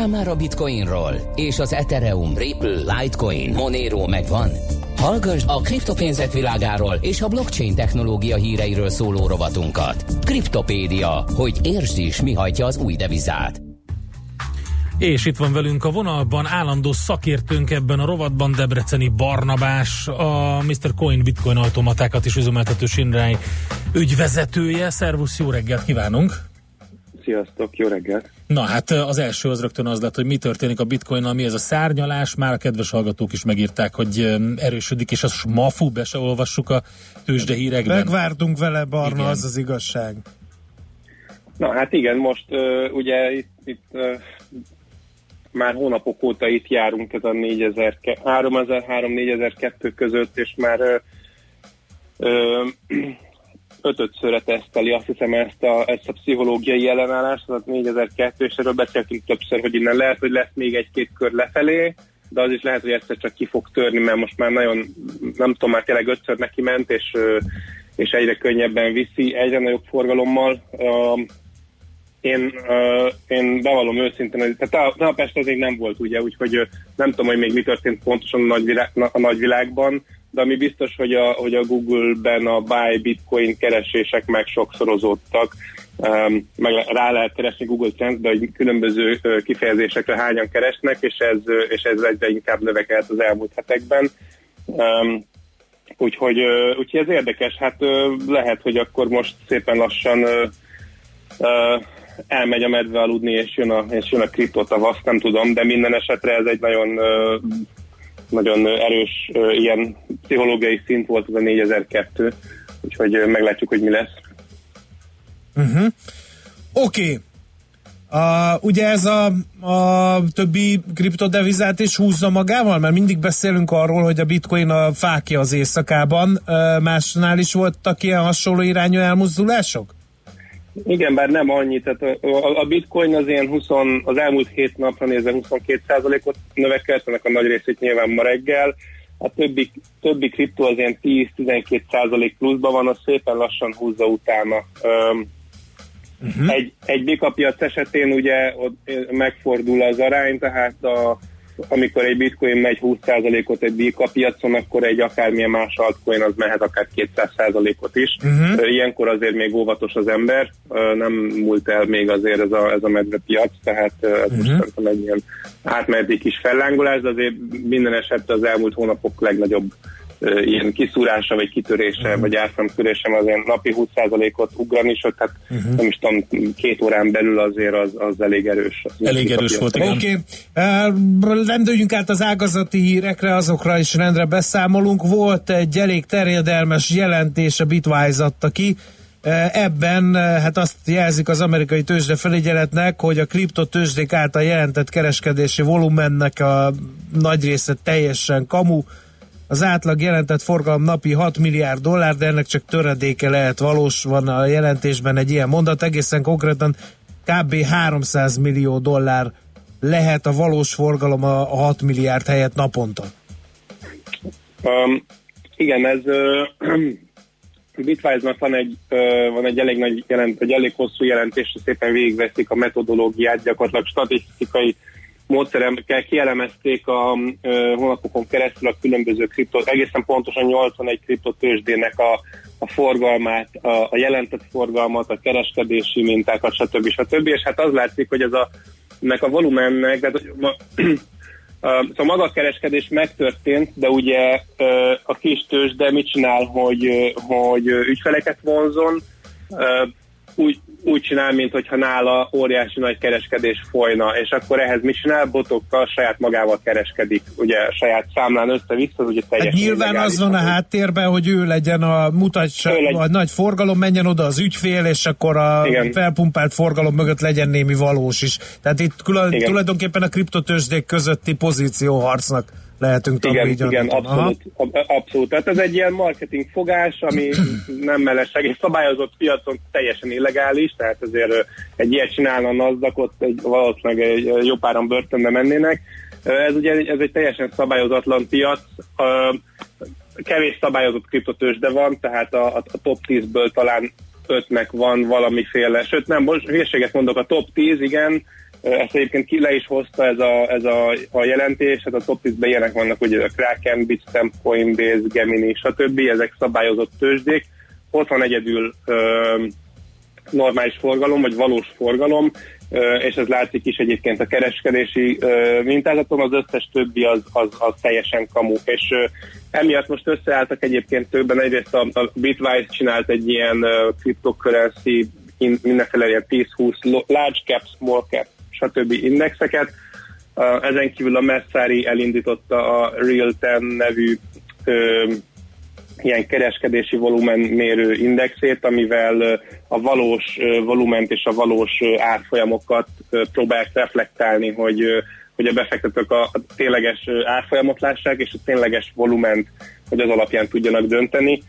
A: Hallottál már a Bitcoinról? És az Ethereum, Ripple, Litecoin, Monero megvan? Hallgass a kriptopénzek világáról és a blockchain technológia híreiről szóló rovatunkat. Kriptopédia, hogy értsd is, mi hajtja az új devizát.
D: És itt van velünk a vonalban állandó szakértőnk ebben a rovatban, Debreceni Barnabás, a Mr. Coin Bitcoin automatákat is üzemeltető Sinrály ügyvezetője. Szervusz, jó reggelt kívánunk!
R: Sziasztok, jó reggelt!
D: Na hát az első az rögtön az lett, hogy mi történik a bitcoinnal, mi ez a szárnyalás, már a kedves hallgatók is megírták, hogy erősödik, és az mafu, be se olvassuk a tőzsde hírekben.
C: Megvártunk vele, Barna, igen. az az igazság.
R: Na hát igen, most uh, ugye itt, itt uh, már hónapok óta itt járunk ez a 3003-4002 között, és már uh, uh, ötödszörre teszteli azt hiszem ezt a, ezt a pszichológiai ellenállást, az 4002, és erről beszéltünk többször, hogy innen lehet, hogy lesz még egy-két kör lefelé, de az is lehet, hogy egyszer csak ki fog törni, mert most már nagyon, nem tudom, már tényleg ötször neki ment, és, és egyre könnyebben viszi, egyre nagyobb forgalommal. Én, én bevallom őszintén, hogy tehát a, a Pest az még nem volt, ugye, úgyhogy nem tudom, hogy még mi történt pontosan a, nagyvilág, a nagyvilágban, de ami biztos, hogy a, hogy a Google-ben a buy bitcoin keresések meg sokszorozódtak, um, meg rá lehet keresni Google Trends, de hogy különböző kifejezésekre hányan keresnek, és ez, és ez egyre inkább növekedett az elmúlt hetekben. Úgyhogy, úgyhogy ez érdekes, hát lehet, hogy akkor most szépen lassan elmegy a medve aludni, és jön a, és jön a kriptotavasz, nem tudom, de minden esetre ez egy nagyon nagyon erős ilyen pszichológiai szint volt az a 4002, úgyhogy meglátjuk, hogy mi lesz.
C: Uh-huh. Oké. Okay. Uh, ugye ez a, a többi kriptodevizát is húzza magával, mert mindig beszélünk arról, hogy a bitcoin a fákja az éjszakában. Uh, másnál is voltak ilyen hasonló irányú elmozdulások?
R: Igen, bár nem annyi, tehát a, a bitcoin az ilyen 20, az elmúlt hét napra nézve 22%-ot növekedett, ennek a nagy részét nyilván ma reggel, a többi, többi kriptó az ilyen 10-12% pluszban van, az szépen lassan húzza utána. uh-huh. Egy, egy bikapiac esetén ugye ott megfordul az arány, tehát a, amikor egy bitcoin megy 20%-ot egy BK piacon, akkor egy akármilyen más altcoin az mehet akár 200%-ot is. Uh-huh. Ilyenkor azért még óvatos az ember, nem múlt el még azért ez a, ez a medvepiac, tehát ez uh-huh. most szerintem egy ilyen átmeneti kis fellángolás, de azért minden esetben az elmúlt hónapok legnagyobb ilyen kiszúrása, vagy kitörése, uh-huh. vagy árfolyamtörése az ilyen napi 20%-ot ugrani, sőt, tehát uh-huh. nem is tudom, két órán belül azért az, az elég erős. Az
D: elég erős volt, igen.
C: Oké, okay. rendüljünk át az ágazati hírekre, azokra is rendre beszámolunk. Volt egy elég terjedelmes jelentés, a Bitwise adta ki, Ebben hát azt jelzik az amerikai tőzsdefelügyeletnek, hogy a kriptotőzsdék által jelentett kereskedési volumennek a nagy része teljesen kamu, az átlag jelentett forgalom napi 6 milliárd dollár, de ennek csak töredéke lehet valós, van a jelentésben egy ilyen mondat, egészen konkrétan kb. 300 millió dollár lehet a valós forgalom a 6 milliárd helyett naponta.
R: Um, igen, ez uh, Bitwise-nak van egy, uh, van egy elég nagy jelent, egy elég hosszú jelentés, szépen végigveszik a metodológiát, gyakorlatilag statisztikai módszerekkel kielemezték a ö, honlapokon keresztül a különböző kriptot, egészen pontosan 81 kriptotősdének a, a forgalmát, a, a jelentett forgalmat, a kereskedési mintákat, stb. stb. És hát az látszik, hogy ez a, ennek a volumennek, tehát, ma, Szóval maga a kereskedés megtörtént, de ugye a kis tőzsde mit csinál, hogy, hogy ügyfeleket vonzon, úgy, úgy csinál, mint hogyha nála óriási nagy kereskedés folyna, és akkor ehhez mit csinál? Botokkal saját magával kereskedik, ugye saját számlán össze-vissza, ugye teljesen
C: hát Nyilván az van a háttérben, hogy ő legyen a mutatsa, legy... a nagy forgalom, menjen oda az ügyfél, és akkor a Igen. felpumpált forgalom mögött legyen némi valós is. Tehát itt külön, tulajdonképpen a kriptotősdék közötti pozícióharcnak lehetünk
R: igen, igen, abszolút, abszolút. Tehát ez egy ilyen marketing fogás, ami nem mellesleg, és szabályozott piacon teljesen illegális, tehát azért egy ilyet csinálna a NASDAQ-ot, egy, valószínűleg egy jó páran börtönbe mennének. Ez ugye ez egy teljesen szabályozatlan piac, kevés szabályozott kriptotős, de van, tehát a, a top 10-ből talán 5-nek van valamiféle, sőt nem, most hülyeséget mondok, a top 10, igen, ezt egyébként ki le is hozta ez a, ez a, a jelentés, tehát a top 10-ben ilyenek vannak, ugye a Kraken, Bitstamp, Coinbase, Gemini, stb. Ezek szabályozott tőzsdék. Ott van egyedül ö, normális forgalom, vagy valós forgalom, ö, és ez látszik is egyébként a kereskedési ö, mintázaton, az összes többi az, az, az teljesen kamu. És ö, emiatt most összeálltak egyébként többen, egyrészt a, a Bitwise csinált egy ilyen uh, cryptocurrency, in, mindenféle ilyen 10-20 large cap, small cap stb. indexeket. Ezen kívül a Messari elindította a Real Ten nevű uh, ilyen kereskedési volumen mérő indexét, amivel a valós volument és a valós árfolyamokat próbálják reflektálni, hogy hogy a befektetők a, tényleges árfolyamot lássák, és a tényleges volument, hogy az alapján tudjanak dönteni.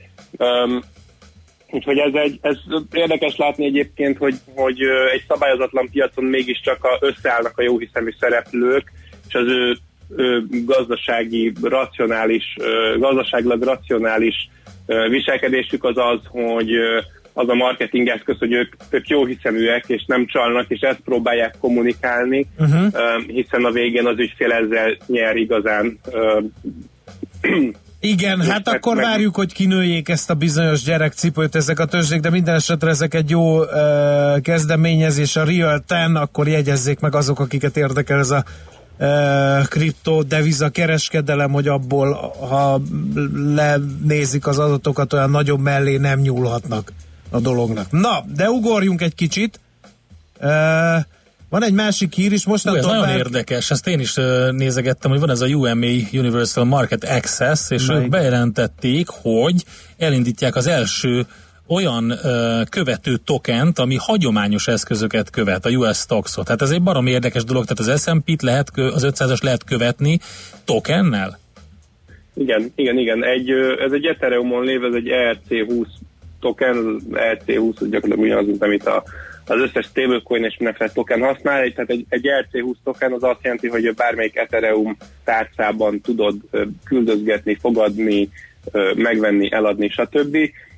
R: Úgyhogy ez, egy, ez érdekes látni egyébként, hogy, hogy egy szabályozatlan piacon mégiscsak a, összeállnak a jóhiszemű szereplők, és az ő, ő gazdasági, racionális, gazdaságilag racionális viselkedésük az az, hogy az a marketing eszköz, hogy ők, ők jó hiszeműek, és nem csalnak, és ezt próbálják kommunikálni, uh-huh. hiszen a végén az ügyfél ezzel nyer igazán
C: igen, hát akkor meg... várjuk, hogy kinőjék ezt a bizonyos gyerekcipőt ezek a törzsék, de minden esetre ezek egy jó uh, kezdeményezés, a Real Ten, akkor jegyezzék meg azok, akiket érdekel ez a uh, kripto deviza kereskedelem, hogy abból, ha lenézik az adatokat, olyan nagyobb mellé nem nyúlhatnak a dolognak. Na, de ugorjunk egy kicsit. Uh, van egy másik hír is, most
D: ez nagyon bár... érdekes, ezt én is nézegettem, hogy van ez a UMA Universal Market Access, és Melyik? ők bejelentették, hogy elindítják az első olyan uh, követő tokent, ami hagyományos eszközöket követ, a US Stocks-ot. Tehát ez egy barom érdekes dolog, tehát az S&P-t lehet, az 500-as lehet követni tokennel?
R: Igen, igen, igen. Egy, ez egy Ethereum-on lévő, ez egy ERC20 token, ERC20 az gyakorlatilag ugyanaz, mint amit a az összes stablecoin és mindenféle token használ, tehát egy, egy ERC20 token az azt jelenti, hogy bármelyik Ethereum tárcában tudod küldözgetni, fogadni, megvenni, eladni, stb.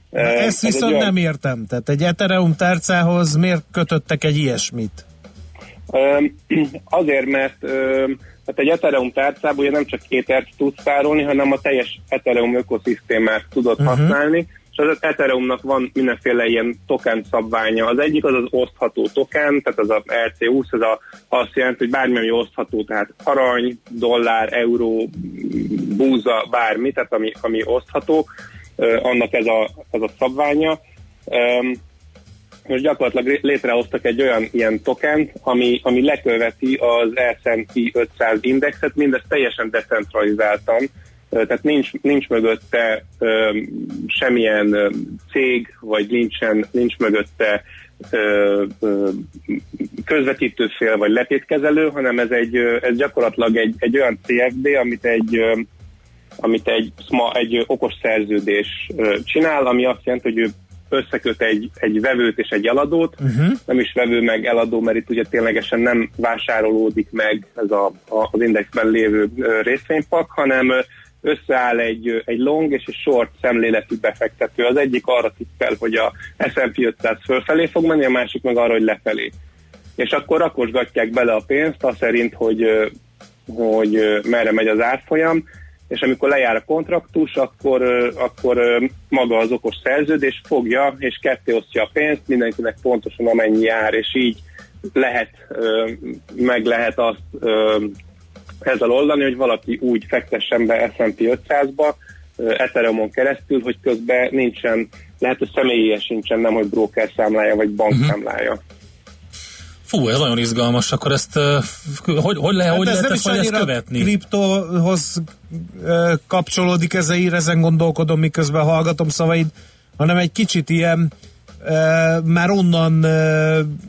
C: Na, ezt Ez viszont olyan... nem értem. Tehát egy Ethereum tárcához miért kötöttek egy ilyesmit?
R: Azért, mert hát egy Ethereum tárcában ugye nem csak két ERC tudsz tárolni, hanem a teljes Ethereum ökoszisztémát tudod uh-huh. használni, és az Ethereumnak van mindenféle ilyen token szabványa. Az egyik az az osztható token, tehát az a RC20, ez a, azt jelenti, hogy bármi, ami osztható, tehát arany, dollár, euró, búza, bármi, tehát ami, ami osztható, annak ez a, ez a szabványa. Most gyakorlatilag létrehoztak egy olyan ilyen token, ami, ami leköveti az S&P 500 indexet, mindezt teljesen decentralizáltan, tehát nincs, nincs mögötte ö, semmilyen cég, vagy nincsen, nincs mögötte ö, ö, közvetítőfél, vagy letétkezelő, hanem ez, egy, ez gyakorlatilag egy, egy olyan CFD, amit egy amit egy, egy okos szerződés csinál, ami azt jelenti, hogy ő összeköt egy, egy vevőt és egy eladót, uh-huh. nem is vevő meg eladó, mert itt ugye ténylegesen nem vásárolódik meg ez a, a, az indexben lévő részvénypak, hanem összeáll egy, egy long és egy short szemléletű befektető. Az egyik arra tippel, hogy a S&P 500 fölfelé fog menni, a másik meg arra, hogy lefelé. És akkor rakosgatják bele a pénzt, az szerint, hogy, hogy merre megy az árfolyam, és amikor lejár a kontraktus, akkor, akkor maga az okos szerződés fogja, és ketté osztja a pénzt, mindenkinek pontosan amennyi jár, és így lehet, meg lehet azt ezzel oldani, hogy valaki úgy fektessen be S&P 500-ba, Ethereumon keresztül, hogy közben nincsen, lehet, hogy személyies sincsen, nem, hogy broker számlája, vagy bank uh-huh. számlája.
D: Fú, ez nagyon izgalmas, akkor ezt uh, hogy, hogy, le, hát hogy ez lehet ezt, ezt követni?
C: kriptohoz uh, kapcsolódik ez a ír, ezen gondolkodom, miközben hallgatom szavaid, hanem egy kicsit ilyen már onnan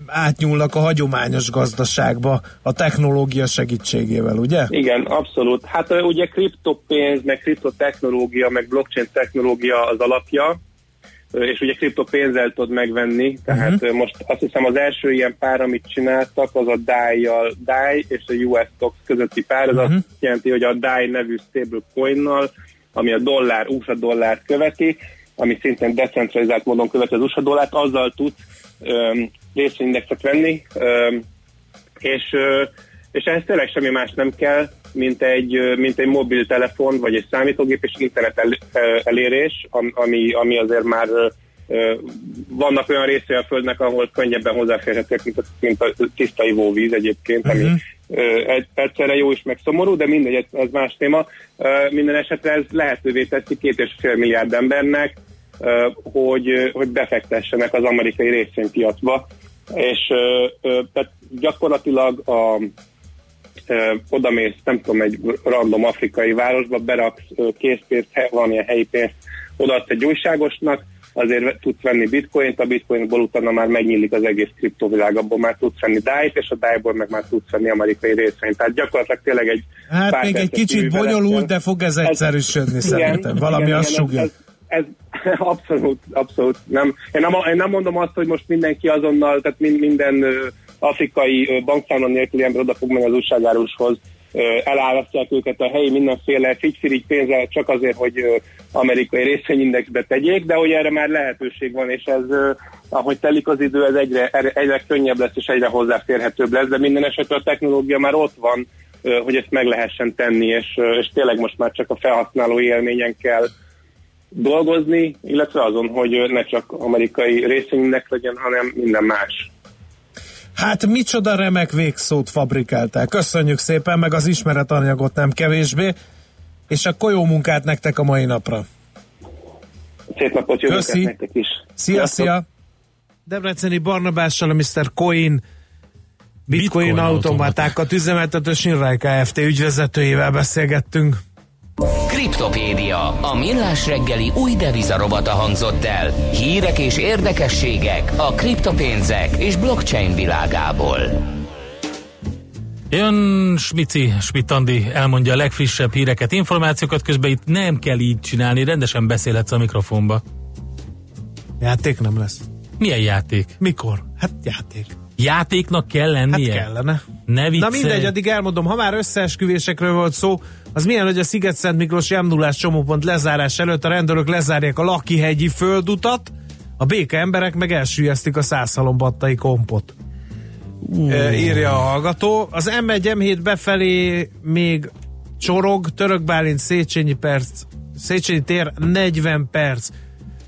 C: átnyúlnak a hagyományos gazdaságba a technológia segítségével, ugye?
R: Igen, abszolút. Hát ugye kriptopénz, meg kriptotechnológia, meg blockchain technológia az alapja, és ugye kriptopénzzel tudod megvenni, tehát uh-huh. most azt hiszem az első ilyen pár, amit csináltak, az a DAI-jal, DAI és a US Stocks közötti pár, az uh-huh. azt jelenti, hogy a DAI nevű stablecoin-nal, ami a dollár, USA dollárt követi, ami szintén decentralizált módon követi az USA dollárt, azzal tudsz um, részvényindexet venni, um, és, uh, és ehhez tényleg semmi más nem kell, mint egy, mint egy mobiltelefon, vagy egy számítógép és internet el, elérés, ami, ami azért már vannak olyan részei a Földnek, ahol könnyebben hozzáférhetők, mint a, mint a tiszta ivóvíz egyébként, ami uh-huh. Egyszerre jó is, meg szomorú, de mindegy, ez, más téma. Minden esetre ez lehetővé teszi két és fél milliárd embernek, hogy, hogy befektessenek az amerikai részvénypiacba, és tehát gyakorlatilag a, oda mész, nem tudom, egy random afrikai városba, beraksz készpénzt, valamilyen helyi pénzt, odaadsz egy újságosnak, azért tudsz venni bitcoint, a bitcoinból utána már megnyílik az egész kriptovilág, abból már tudsz venni DAI-t, és a DAI-ból meg már tudsz venni amerikai részvényt. Tehát gyakorlatilag tényleg egy
C: Hát még egy kicsit bonyolult, de fog ez egyszerűsödni ez, szerintem. Igen, Valami igen, azt igen, sugja.
R: Ez, ez, abszolút, abszolút nem. Én, nem. én nem mondom azt, hogy most mindenki azonnal, tehát minden afrikai bankszámla nélküli ember oda fog menni az újságárushoz, elárasztják őket a helyi mindenféle figyfirigy pénzzel csak azért, hogy amerikai részvényindexbe tegyék, de hogy erre már lehetőség van, és ez, ahogy telik az idő, ez egyre, egyre könnyebb lesz, és egyre hozzáférhetőbb lesz, de minden esetre a technológia már ott van, hogy ezt meg lehessen tenni, és, és tényleg most már csak a felhasználó élményen kell dolgozni, illetve azon, hogy ne csak amerikai részvényindex legyen, hanem minden más.
C: Hát micsoda remek végszót fabrikáltál. Köszönjük szépen, meg az ismeretanyagot nem kevésbé, és akkor jó munkát nektek a mai napra.
R: Szép napot, jó
C: Köszi.
R: nektek is.
C: Szia, Sziasztok. szia! Debreceni Barnabással, a Mr. Coin Bitcoin, Bitcoin automatákat üzemeltető Sinrai Kft. ügyvezetőjével beszélgettünk.
A: Kriptopédia, a millás reggeli új devizarobata hangzott el. Hírek és érdekességek a kriptopénzek és blockchain világából.
D: Jön Smici, Smitandi elmondja a legfrissebb híreket, információkat, közben itt nem kell így csinálni, rendesen beszélhetsz a mikrofonba.
C: Játék nem lesz.
D: Milyen játék?
C: Mikor? Hát játék.
D: Játéknak kell lennie?
C: Hát kellene.
D: Ne viccelj.
C: Na mindegy, addig elmondom, ha már összeesküvésekről volt szó, az milyen, hogy a Sziget-Szent Miklós Jámnulás csomópont lezárás előtt a rendőrök lezárják a Lakihegyi földutat, a béke emberek meg elsüllyesztik a százhalombattai kompot. Uh. Írja a hallgató. Az M1 M7 befelé még csorog, Török Bálint Széchenyi perc, Széchenyi tér 40 perc.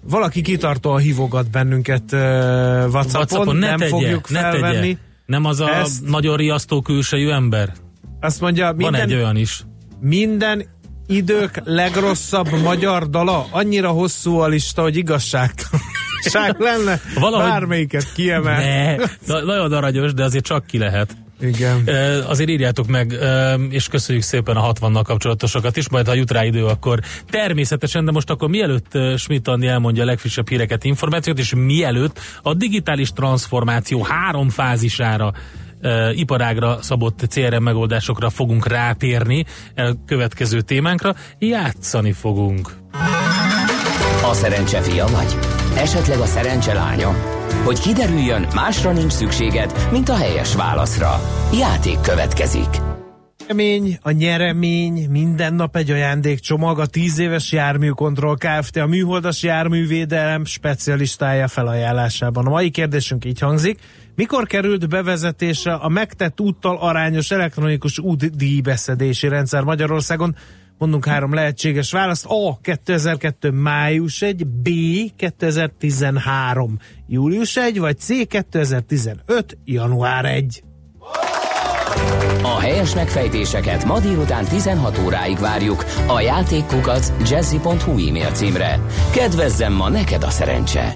C: Valaki kitartóan hívogat bennünket uh, WhatsAppon, WhatsAppon
D: ne
C: nem
D: tegye,
C: fogjuk
D: ne
C: felvenni.
D: Tegye. Nem az a Ezt, nagyon riasztó külsejű ember?
C: Azt mondja,
D: minden, Van egy olyan is.
C: Minden idők legrosszabb magyar dala? Annyira hosszú a lista, hogy igazságtalanság lenne Valahogy... bármelyiket kiemel.
D: Ne, nagyon aranyos, de azért csak ki lehet.
C: Igen.
D: azért írjátok meg, és köszönjük szépen a 60 kapcsolatosokat is, majd ha jut rá idő, akkor természetesen, de most akkor mielőtt Schmidt Andi elmondja a legfrissebb híreket, információt, és mielőtt a digitális transformáció három fázisára uh, iparágra szabott CRM megoldásokra fogunk rátérni a következő témánkra, játszani fogunk.
A: A szerencse fia vagy? Esetleg a szerencse lánya? Hogy kiderüljön, másra nincs szükséged, mint a helyes válaszra. Játék következik.
C: Nyeremény, a nyeremény, minden nap egy ajándékcsomag, a 10 éves járműkontroll Kft. a műholdas járművédelem specialistája felajánlásában. A mai kérdésünk így hangzik. Mikor került bevezetésre a megtett úttal arányos elektronikus útdíjbeszedési rendszer Magyarországon? Mondunk három lehetséges választ. A. 2002. május 1, B. 2013. július 1, vagy C. 2015. január 1.
A: A helyes megfejtéseket ma délután 16 óráig várjuk a játékkukat jazzy.hu e-mail címre. Kedvezzem ma neked a szerencse!